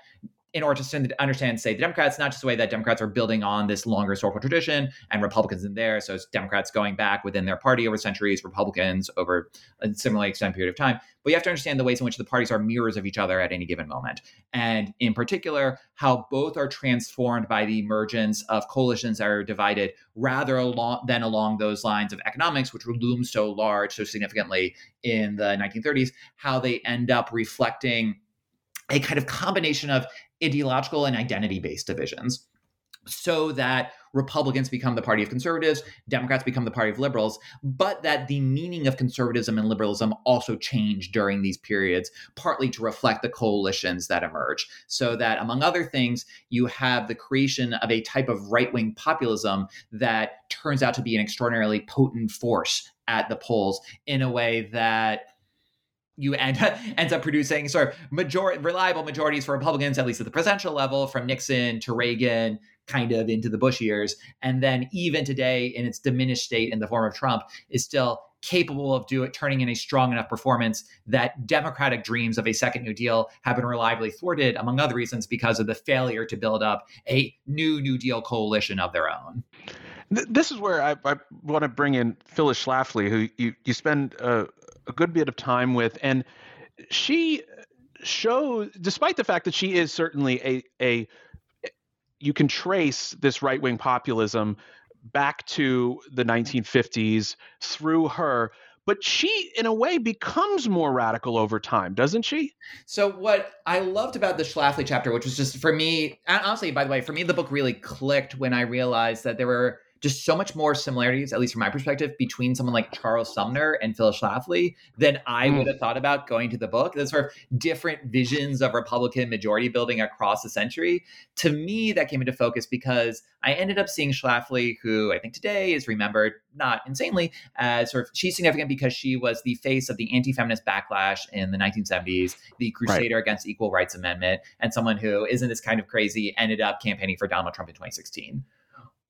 in order to understand, say, the Democrats, not just the way that Democrats are building on this longer historical tradition and Republicans in there. So it's Democrats going back within their party over centuries, Republicans over a similarly extended period of time. But you have to understand the ways in which the parties are mirrors of each other at any given moment. And in particular, how both are transformed by the emergence of coalitions that are divided rather along, than along those lines of economics, which loom so large, so significantly in the 1930s, how they end up reflecting a kind of combination of ideological and identity based divisions so that Republicans become the party of conservatives, Democrats become the party of liberals, but that the meaning of conservatism and liberalism also change during these periods, partly to reflect the coalitions that emerge. So that, among other things, you have the creation of a type of right wing populism that turns out to be an extraordinarily potent force at the polls in a way that you end [LAUGHS] ends up producing sort of majority reliable majorities for Republicans, at least at the presidential level, from Nixon to Reagan, kind of into the Bush years, and then even today in its diminished state in the form of Trump is still capable of do it turning in a strong enough performance that democratic dreams of a second new deal have been reliably thwarted among other reasons because of the failure to build up a new new deal coalition of their own. This is where I, I want to bring in Phyllis Schlafly, who you, you spend a, a good bit of time with, and she shows, despite the fact that she is certainly a a, you can trace this right wing populism back to the 1950s through her. But she, in a way, becomes more radical over time, doesn't she? So, what I loved about the Schlafly chapter, which was just for me, honestly, by the way, for me, the book really clicked when I realized that there were just so much more similarities, at least from my perspective, between someone like Charles Sumner and Phyllis Schlafly than I mm. would have thought about going to the book. There's sort of different visions of Republican majority building across the century. To me, that came into focus because I ended up seeing Schlafly, who I think today is remembered not insanely as sort of she's significant because she was the face of the anti-feminist backlash in the 1970s, the crusader right. against equal rights amendment, and someone who isn't this kind of crazy ended up campaigning for Donald Trump in 2016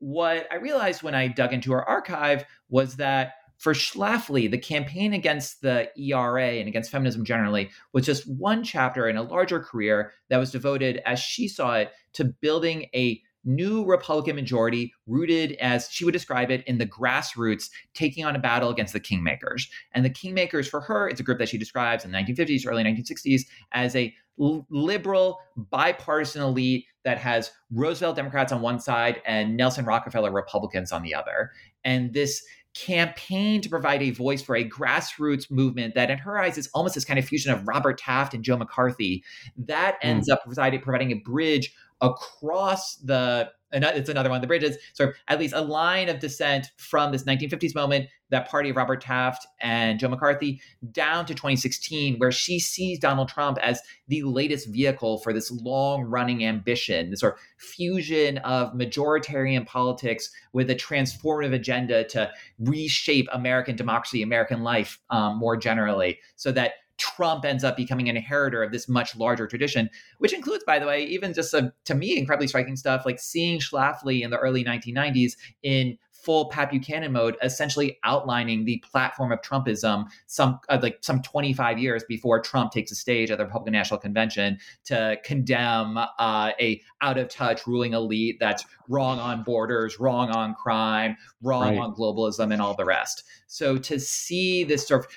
what I realized when I dug into her archive was that for Schlafly, the campaign against the ERA and against feminism generally was just one chapter in a larger career that was devoted, as she saw it, to building a new Republican majority rooted, as she would describe it, in the grassroots, taking on a battle against the Kingmakers. And the Kingmakers, for her, it's a group that she describes in the 1950s, early 1960s as a liberal, bipartisan elite that has Roosevelt Democrats on one side and Nelson Rockefeller Republicans on the other. And this campaign to provide a voice for a grassroots movement that, in her eyes, is almost this kind of fusion of Robert Taft and Joe McCarthy. That ends mm. up providing, providing a bridge across the and it's another one of the bridges, sort of at least a line of descent from this 1950s moment, that party of Robert Taft and Joe McCarthy, down to 2016, where she sees Donald Trump as the latest vehicle for this long running ambition, this sort of fusion of majoritarian politics with a transformative agenda to reshape American democracy, American life um, more generally, so that Trump ends up becoming an inheritor of this much larger tradition, which includes, by the way, even just some, to me, incredibly striking stuff like seeing Schlafly in the early 1990s in full Pat Buchanan mode, essentially outlining the platform of Trumpism some uh, like some 25 years before Trump takes the stage at the Republican National Convention to condemn uh, a out of touch ruling elite that's wrong on borders, wrong on crime, wrong right. on globalism, and all the rest. So to see this sort of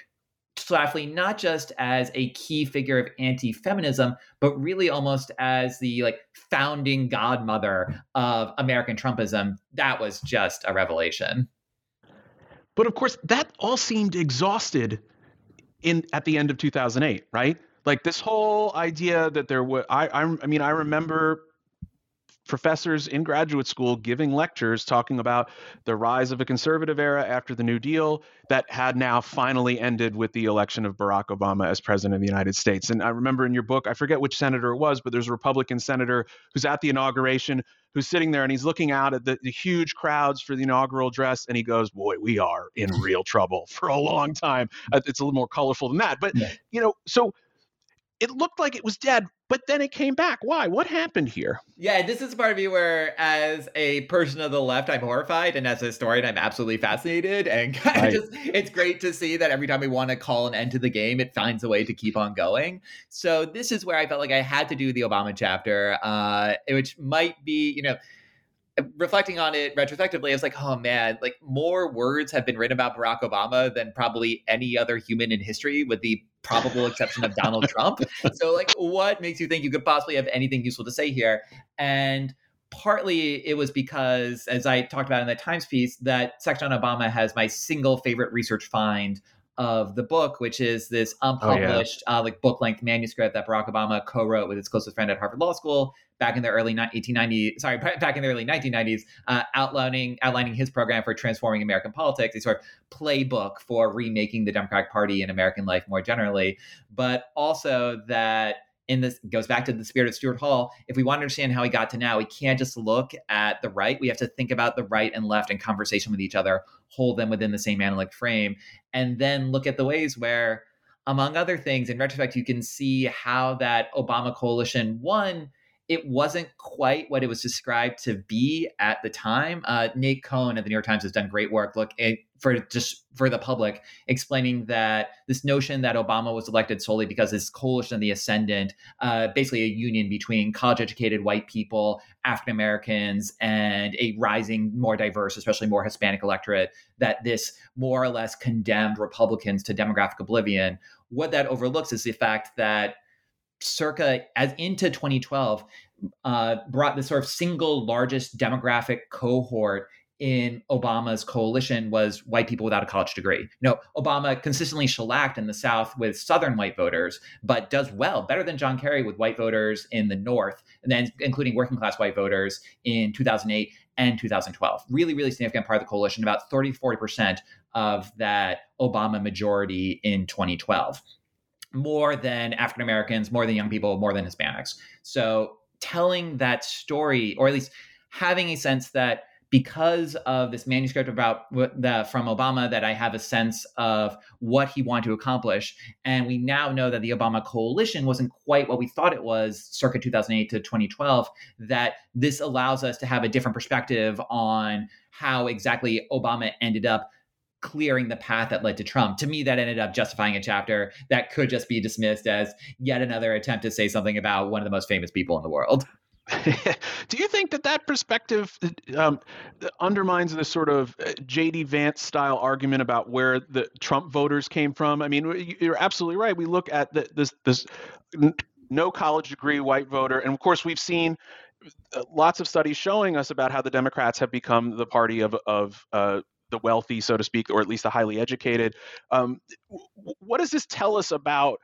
Schlafly not just as a key figure of anti-feminism, but really almost as the like founding godmother of American Trumpism. That was just a revelation. But of course, that all seemed exhausted in at the end of 2008, right? Like this whole idea that there was, I, I, I mean, I remember professors in graduate school giving lectures talking about the rise of a conservative era after the New Deal that had now finally ended with the election of Barack Obama as president of the United States. And I remember in your book, I forget which senator it was, but there's a Republican senator who's at the inauguration who's sitting there and he's looking out at the, the huge crowds for the inaugural address and he goes, Boy, we are in real trouble [LAUGHS] for a long time. Uh, it's a little more colorful than that. But, yeah. you know, so it looked like it was dead, but then it came back. Why? What happened here? Yeah, this is part of me where, as a person of the left, I'm horrified, and as a historian, I'm absolutely fascinated. And [LAUGHS] right. just, it's great to see that every time we want to call an end to the game, it finds a way to keep on going. So this is where I felt like I had to do the Obama chapter, uh, which might be, you know reflecting on it retrospectively, I was like, oh man, like more words have been written about Barack Obama than probably any other human in history, with the probable exception of Donald Trump. So, like, what makes you think you could possibly have anything useful to say here? And partly it was because, as I talked about in the Times piece, that section on Obama has my single favorite research find of the book, which is this unpublished, oh, yeah. uh, like book length manuscript that Barack Obama co wrote with his closest friend at Harvard Law School back in the early 1890s, sorry, back in the early 1990s, uh, outlining outlining his program for transforming American politics, a sort of playbook for remaking the Democratic Party in American life more generally, but also that in this goes back to the spirit of Stuart Hall. If we want to understand how he got to now, we can't just look at the right. We have to think about the right and left in conversation with each other, hold them within the same analytic frame, and then look at the ways where, among other things, in retrospect, you can see how that Obama coalition, won it wasn't quite what it was described to be at the time. Uh, Nate Cohn at the New York Times has done great work. Look it, for just for the public, explaining that this notion that Obama was elected solely because his coalition of the ascendant, uh, basically a union between college-educated white people, African Americans, and a rising, more diverse, especially more Hispanic electorate, that this more or less condemned Republicans to demographic oblivion. What that overlooks is the fact that circa as into 2012 uh, brought the sort of single largest demographic cohort in Obama's coalition was white people without a college degree. You know, Obama consistently shellacked in the South with Southern white voters, but does well, better than John Kerry with white voters in the North, and then including working class white voters in 2008 and 2012. Really, really significant part of the coalition, about 30 40% of that Obama majority in 2012. More than African Americans, more than young people, more than Hispanics. So telling that story, or at least having a sense that because of this manuscript about the from Obama that I have a sense of what he wanted to accomplish. And we now know that the Obama coalition wasn't quite what we thought it was circa 2008 to 2012, that this allows us to have a different perspective on how exactly Obama ended up clearing the path that led to Trump. To me, that ended up justifying a chapter that could just be dismissed as yet another attempt to say something about one of the most famous people in the world. [LAUGHS] Do you think that that perspective um, undermines the sort of uh, J.D. Vance style argument about where the Trump voters came from? I mean, you're absolutely right. We look at the, this this no college degree white voter, and of course, we've seen uh, lots of studies showing us about how the Democrats have become the party of of uh, the wealthy, so to speak, or at least the highly educated. Um, what does this tell us about?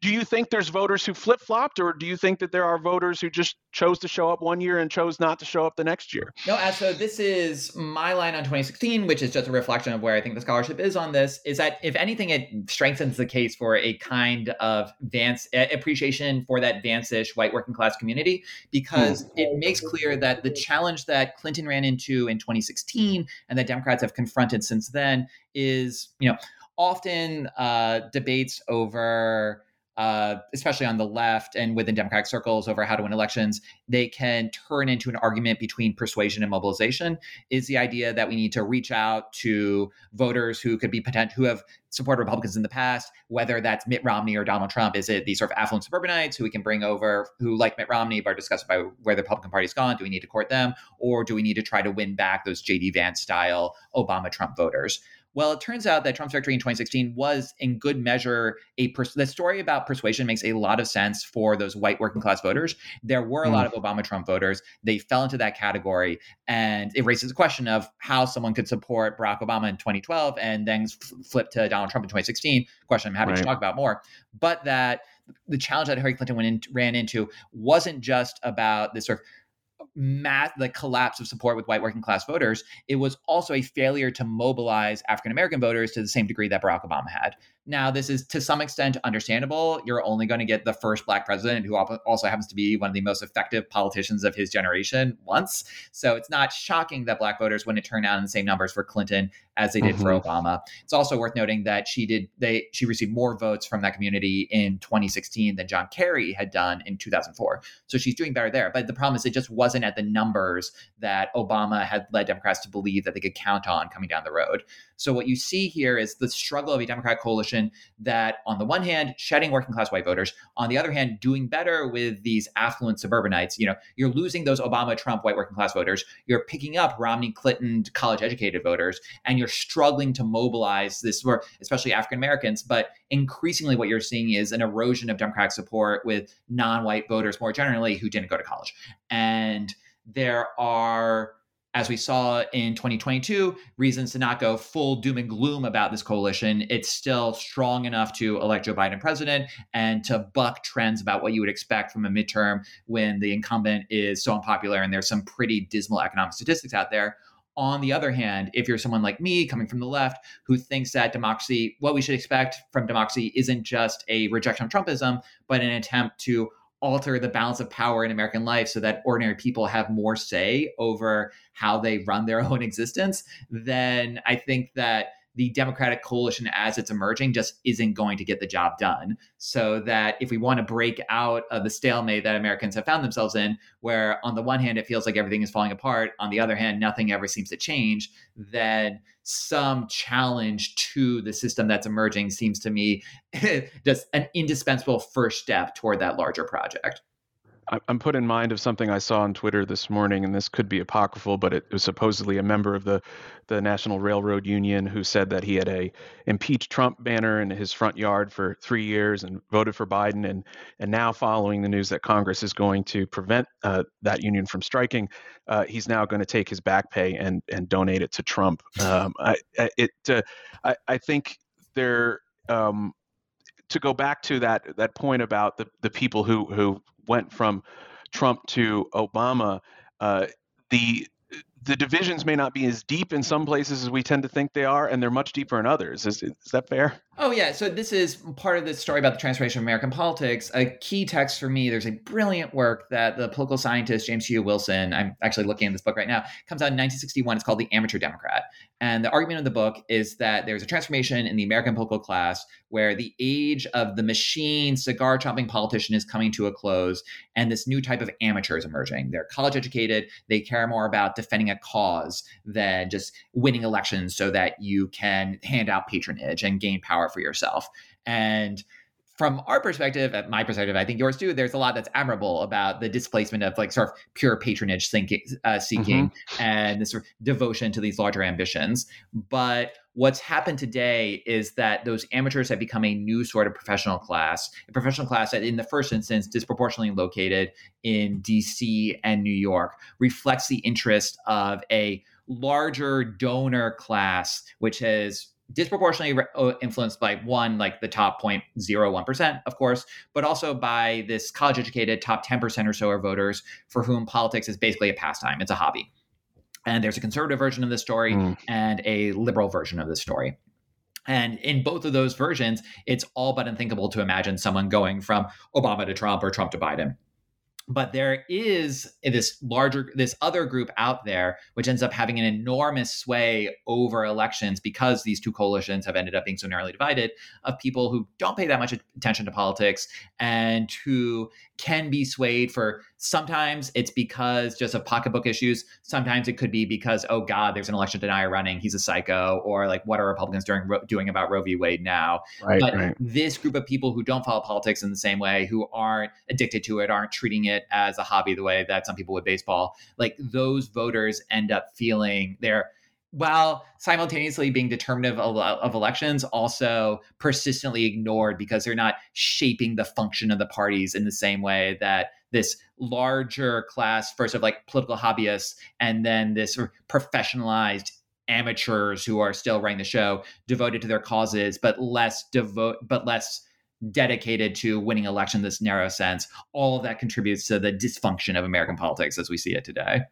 Do you think there's voters who flip flopped, or do you think that there are voters who just chose to show up one year and chose not to show up the next year? No, so this is my line on 2016, which is just a reflection of where I think the scholarship is on this. Is that if anything, it strengthens the case for a kind of Vance appreciation for that Vance-ish white working class community, because mm. it makes clear that the challenge that Clinton ran into in 2016 and that Democrats have confronted since then is, you know, often uh, debates over uh, especially on the left and within Democratic circles over how to win elections, they can turn into an argument between persuasion and mobilization. Is the idea that we need to reach out to voters who could be potent, who have supported Republicans in the past, whether that's Mitt Romney or Donald Trump? Is it these sort of affluent suburbanites who we can bring over who like Mitt Romney but are disgusted by where the Republican Party's gone? Do we need to court them, or do we need to try to win back those J.D. Vance style Obama Trump voters? Well, it turns out that Trump's victory in 2016 was, in good measure, a pers- the story about persuasion makes a lot of sense for those white working class voters. There were a mm. lot of Obama Trump voters; they fell into that category, and it raises the question of how someone could support Barack Obama in 2012 and then f- flip to Donald Trump in 2016. Question I'm happy right. to talk about more, but that the challenge that Hillary Clinton in, ran into wasn't just about this sort of mass the collapse of support with white working class voters it was also a failure to mobilize african american voters to the same degree that barack obama had now, this is to some extent understandable. You're only going to get the first black president who also happens to be one of the most effective politicians of his generation once. So it's not shocking that black voters wouldn't turn out in the same numbers for Clinton as they did mm-hmm. for Obama. It's also worth noting that she did they she received more votes from that community in 2016 than John Kerry had done in 2004. So she's doing better there. But the problem is it just wasn't at the numbers that Obama had led Democrats to believe that they could count on coming down the road. So what you see here is the struggle of a Democratic coalition that, on the one hand, shedding working class white voters, on the other hand, doing better with these affluent suburbanites. You know, you're losing those Obama, Trump, white working class voters. You're picking up Romney, Clinton, college educated voters, and you're struggling to mobilize this, for especially African Americans. But increasingly, what you're seeing is an erosion of Democratic support with non-white voters more generally who didn't go to college, and there are as we saw in 2022, reasons to not go full doom and gloom about this coalition. It's still strong enough to elect Joe Biden president and to buck trends about what you would expect from a midterm when the incumbent is so unpopular and there's some pretty dismal economic statistics out there. On the other hand, if you're someone like me coming from the left who thinks that democracy, what we should expect from democracy isn't just a rejection of Trumpism, but an attempt to alter the balance of power in American life so that ordinary people have more say over how they run their [LAUGHS] own existence, then I think that the Democratic coalition as it's emerging just isn't going to get the job done. So that if we want to break out of the stalemate that Americans have found themselves in, where on the one hand it feels like everything is falling apart, on the other hand nothing ever seems to change, then some challenge to the system that's emerging seems to me [LAUGHS] just an indispensable first step toward that larger project. I'm put in mind of something I saw on Twitter this morning, and this could be apocryphal, but it was supposedly a member of the, the National Railroad Union who said that he had a impeach Trump banner in his front yard for three years and voted for Biden, and and now following the news that Congress is going to prevent uh, that union from striking, uh, he's now going to take his back pay and and donate it to Trump. Um, I it uh, I, I think there. Um, to go back to that that point about the, the people who who went from Trump to Obama, uh, the the divisions may not be as deep in some places as we tend to think they are, and they're much deeper in others. Is, is that fair? Oh, yeah. So, this is part of the story about the transformation of American politics. A key text for me, there's a brilliant work that the political scientist James Q. Wilson, I'm actually looking at this book right now, comes out in 1961. It's called The Amateur Democrat. And the argument of the book is that there's a transformation in the American political class where the age of the machine cigar chomping politician is coming to a close, and this new type of amateur is emerging. They're college educated, they care more about defending a cause than just winning elections so that you can hand out patronage and gain power for yourself. And from our perspective, at my perspective, I think yours too, there's a lot that's admirable about the displacement of like sort of pure patronage thinking, uh, seeking mm-hmm. and this sort of devotion to these larger ambitions. But what's happened today is that those amateurs have become a new sort of professional class, a professional class that, in the first instance, disproportionately located in DC and New York, reflects the interest of a larger donor class, which has disproportionately re- uh, influenced by one, like the top 0.01%, of course, but also by this college educated top 10% or so of voters for whom politics is basically a pastime, it's a hobby. And there's a conservative version of the story mm. and a liberal version of the story. And in both of those versions, it's all but unthinkable to imagine someone going from Obama to Trump or Trump to Biden but there is this larger this other group out there which ends up having an enormous sway over elections because these two coalitions have ended up being so narrowly divided of people who don't pay that much attention to politics and who can be swayed for sometimes it's because just of pocketbook issues. Sometimes it could be because oh god there's an election denier running he's a psycho or like what are republicans doing doing about roe v. Wade now? Right, but right. this group of people who don't follow politics in the same way who aren't addicted to it aren't treating it as a hobby the way that some people with baseball like those voters end up feeling they're while simultaneously being determinative of, of, elections, also persistently ignored because they're not shaping the function of the parties in the same way that this larger class, first of like political hobbyists, and then this sort of professionalized amateurs who are still running the show, devoted to their causes, but less devote, but less dedicated to winning election in this narrow sense. All of that contributes to the dysfunction of American politics as we see it today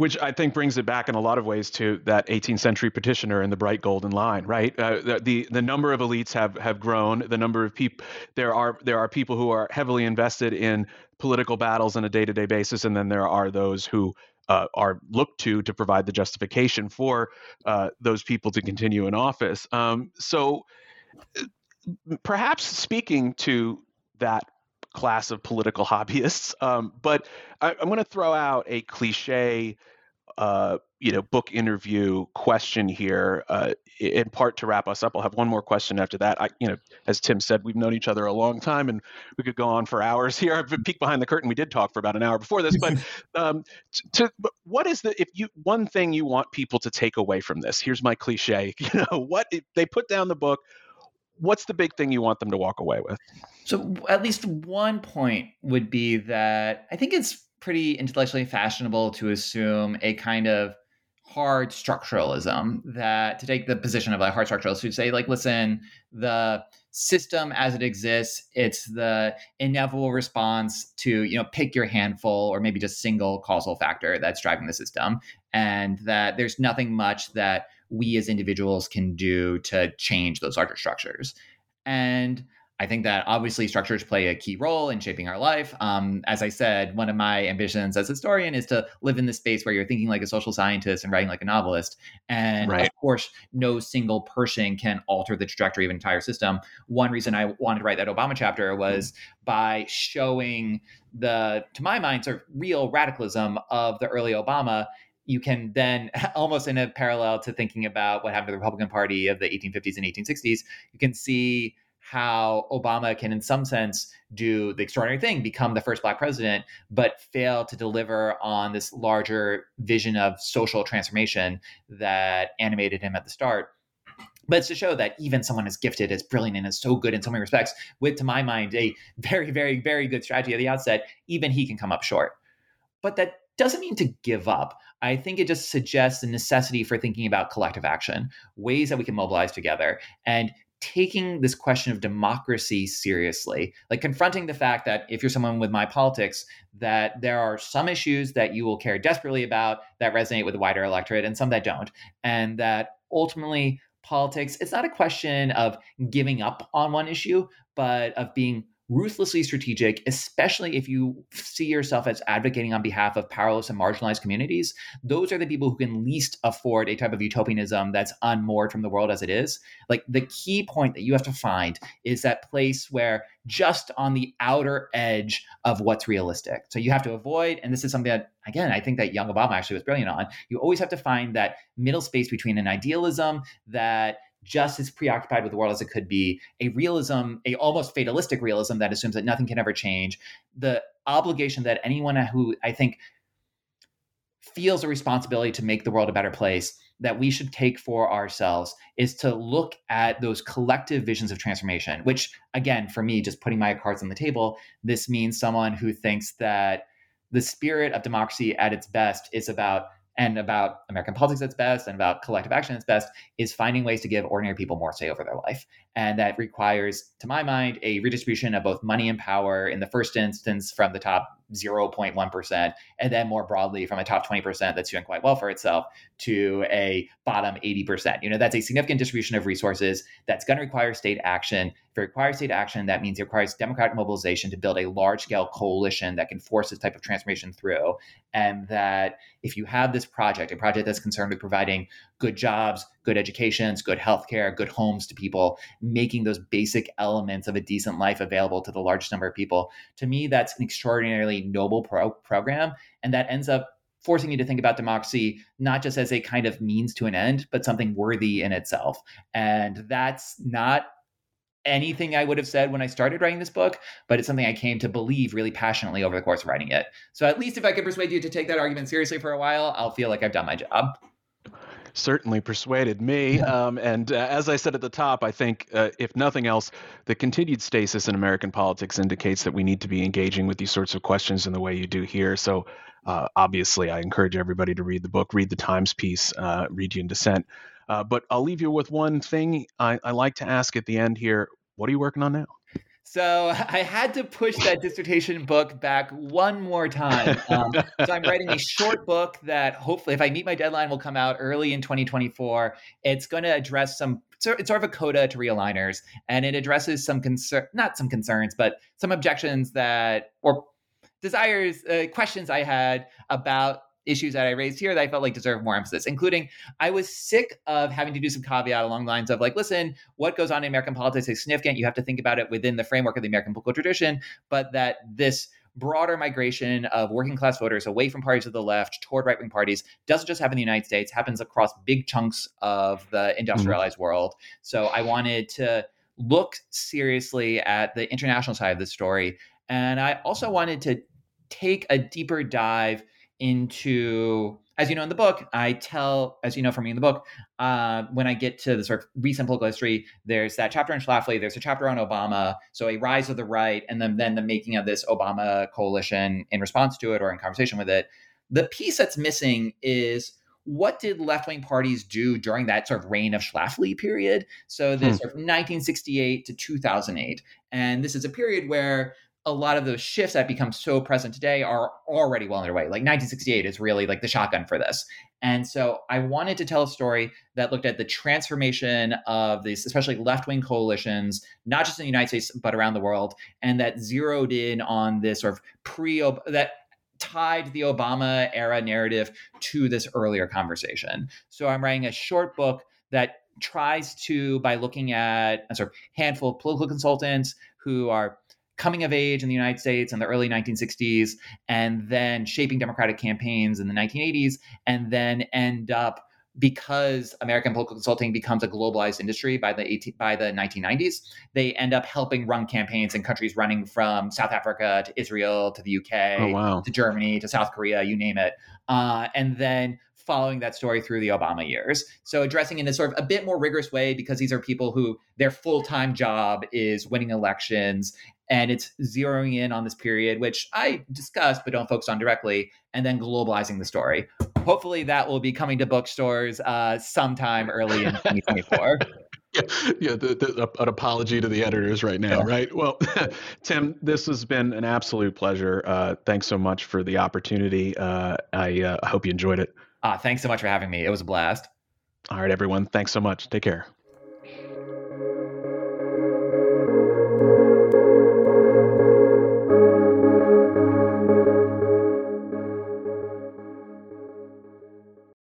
which I think brings it back in a lot of ways to that 18th century petitioner and the bright golden line, right? Uh, the, the, the number of elites have have grown. The number of people there are there are people who are heavily invested in political battles on a day to day basis, and then there are those who uh, are looked to to provide the justification for uh, those people to continue in office. Um, so, perhaps speaking to that class of political [LAUGHS] hobbyists. Um, but I, am going to throw out a cliche, uh, you know, book interview question here, uh, in part to wrap us up. I'll have one more question after that. I, you know, as Tim said, we've known each other a long time, and we could go on for hours [LAUGHS] here. I've been peek behind the curtain. We did talk for about an hour before this, but [LAUGHS] um, to what is the if you one thing you want people to take away from this? Here's my cliche. You know, what if they put down the book? What's the big thing you want them to walk away with? So, at least one point would be that I think it's pretty intellectually fashionable to assume a kind of hard structuralism that to take the position of a hard structuralist who say like listen the system as it exists it's the inevitable response to you know pick your handful or maybe just single causal factor that's driving the system and that there's nothing much that we as individuals can do to change those larger structures. And I think that obviously structures play a key role in shaping our life. Um, as I said, one of my ambitions as a historian is to live in the space where you're thinking like a social scientist and writing like a novelist. And right. of course, no single person can alter the trajectory of an entire system. One reason I wanted to write that Obama chapter was by showing the, to my mind, sort of real radicalism of the early Obama you can then [LAUGHS] almost in a parallel to thinking about what happened to the Republican Party of the 1850s and 1860s, you can see how Obama can, in some sense, do the extraordinary thing, become the first black president, but fail to deliver on this larger vision of social transformation that animated him at the start. But it's to show that even someone as gifted, as brilliant, and as so good in so many respects, with, to my mind, a [LAUGHS] very, very, very good strategy at the outset, even he can come up short. But that doesn't mean to give up. I think it just suggests the necessity for thinking about collective action, ways that we can mobilize together. And taking this question of democracy seriously, like confronting the fact that if you're someone with my politics, that there are some issues that you will care desperately about that resonate with the wider electorate and some that don't. And that ultimately, politics, it's not a question of giving up on one issue, but of being ruthlessly strategic, especially if you see yourself as advocating on behalf of powerless and marginalized communities. Those are the people who can least afford a type of utopianism that's unmoored from the world as it is. Like the key point that you have to find is that place where just on the outer edge of what's realistic. So you have to avoid, and this is something that, again, I think that young Obama actually was brilliant on. You always have to find that middle space between an idealism that just as preoccupied with the world as it could be, a realism, a almost fatalistic realism that assumes that nothing can ever change, the obligation that anyone who I think feels a responsibility to make the world a better place that we should take for ourselves is to look at those collective visions of transformation, which again, for me, just putting my cards on the table, this means someone who thinks that the spirit of democracy at its best is about and about American politics at its best and about collective action at its best is finding ways to give ordinary people more say over their life. And that requires, to my mind, a redistribution of both money and power in the first instance from the top 0.1%, and then more broadly from a top 20% that's doing quite well for itself to a bottom 80%. You know, that's a significant distribution of resources that's going to require state action. If it requires state action, that means it requires democratic mobilization to build a large scale coalition that can force this type of transformation through. And that if you have this project, a project that's concerned with providing good jobs, good educations, good healthcare, good homes to people, making those basic elements of a decent life available to the largest number of people. To me, that's an extraordinarily noble pro- program. And that ends up forcing you to think about democracy not just as a kind of means to an end, but something worthy in itself. And that's not anything I would have said when I started writing this book, but it's something I came to believe really passionately over the course of writing it. So at least if I can persuade you to take that argument seriously for a while, I'll feel like I've done my job certainly persuaded me. Um, and uh, as I said at the top, I think, uh, if nothing else, the continued stasis in American politics indicates that we need to be engaging with these sorts of questions in the way you do here. So, uh, obviously, I encourage everybody to read the book, read the Times piece, uh, read you in dissent. Uh, but I'll leave you with one thing I, I like to ask at the end here. What are you working on now? So [LAUGHS] I had to push that dissertation book back one more time. Um, [LAUGHS] so I'm writing a short book that hopefully, if I meet my deadline, will come out early in 2024. It's going to address some. It's sort of a coda to realigners, and it addresses some concern, not some concerns, but some objections that or desires, uh, questions I had about issues that I raised here that I felt like deserve more emphasis, including I was sick of having to do some caveat along the lines of like, listen, what goes on in American politics is significant. You have to think about it within the framework of the American political tradition, but that this broader migration of working class voters away from parties of the left toward right wing parties doesn't just happen in the United States, happens across big chunks of the mm-hmm. industrialized mm-hmm. world. So I wanted to look seriously at the international side of the story. And I also wanted to take a deeper dive into as you know in the book i tell as you know from me in the book uh, when i get to the sort of recent political history there's that chapter on schlafly there's a chapter on obama so a rise of the right and then, then the making of this obama coalition in response to it or in conversation with it the piece that's missing is what did left-wing parties do during that sort of reign of Schlafly period? So this hmm. sort of 1968 to 2008, and this is a period where a lot of those shifts that become so present today are already well underway. Like 1968 is really like the shotgun for this. And so I wanted to tell a story that looked at the transformation of these, especially left wing coalitions, not just in the United States, but around the world, and that zeroed in on this sort of pre that tied the Obama era narrative to this earlier conversation. So I'm writing a short book that tries to, by looking at a sort of handful of political consultants who are coming of age in the United States in the early 1960s, and then shaping Democratic campaigns in the 1980s, and then end up because American political consulting becomes a globalized industry by the 18, by the 1990s, they end up helping run campaigns in countries running from South Africa to Israel to the UK oh, wow. to Germany to South Korea, you name it, uh, and then following that story through the Obama years. So addressing in a sort of a bit more rigorous way because these are people who their full-time job is winning elections and it's zeroing in on this period, which I discussed but don't focus on directly, and then globalizing the story. Hopefully, that will be coming to bookstores uh, sometime early in 2024. [LAUGHS] yeah, yeah the, the, an apology to the editors right now, right? Well, [LAUGHS] Tim, this has been an absolute pleasure. Uh, thanks so much for the opportunity. Uh, I uh, hope you enjoyed it. Uh, thanks so much for having me. It was a blast. All right, everyone. Thanks so much. Take care.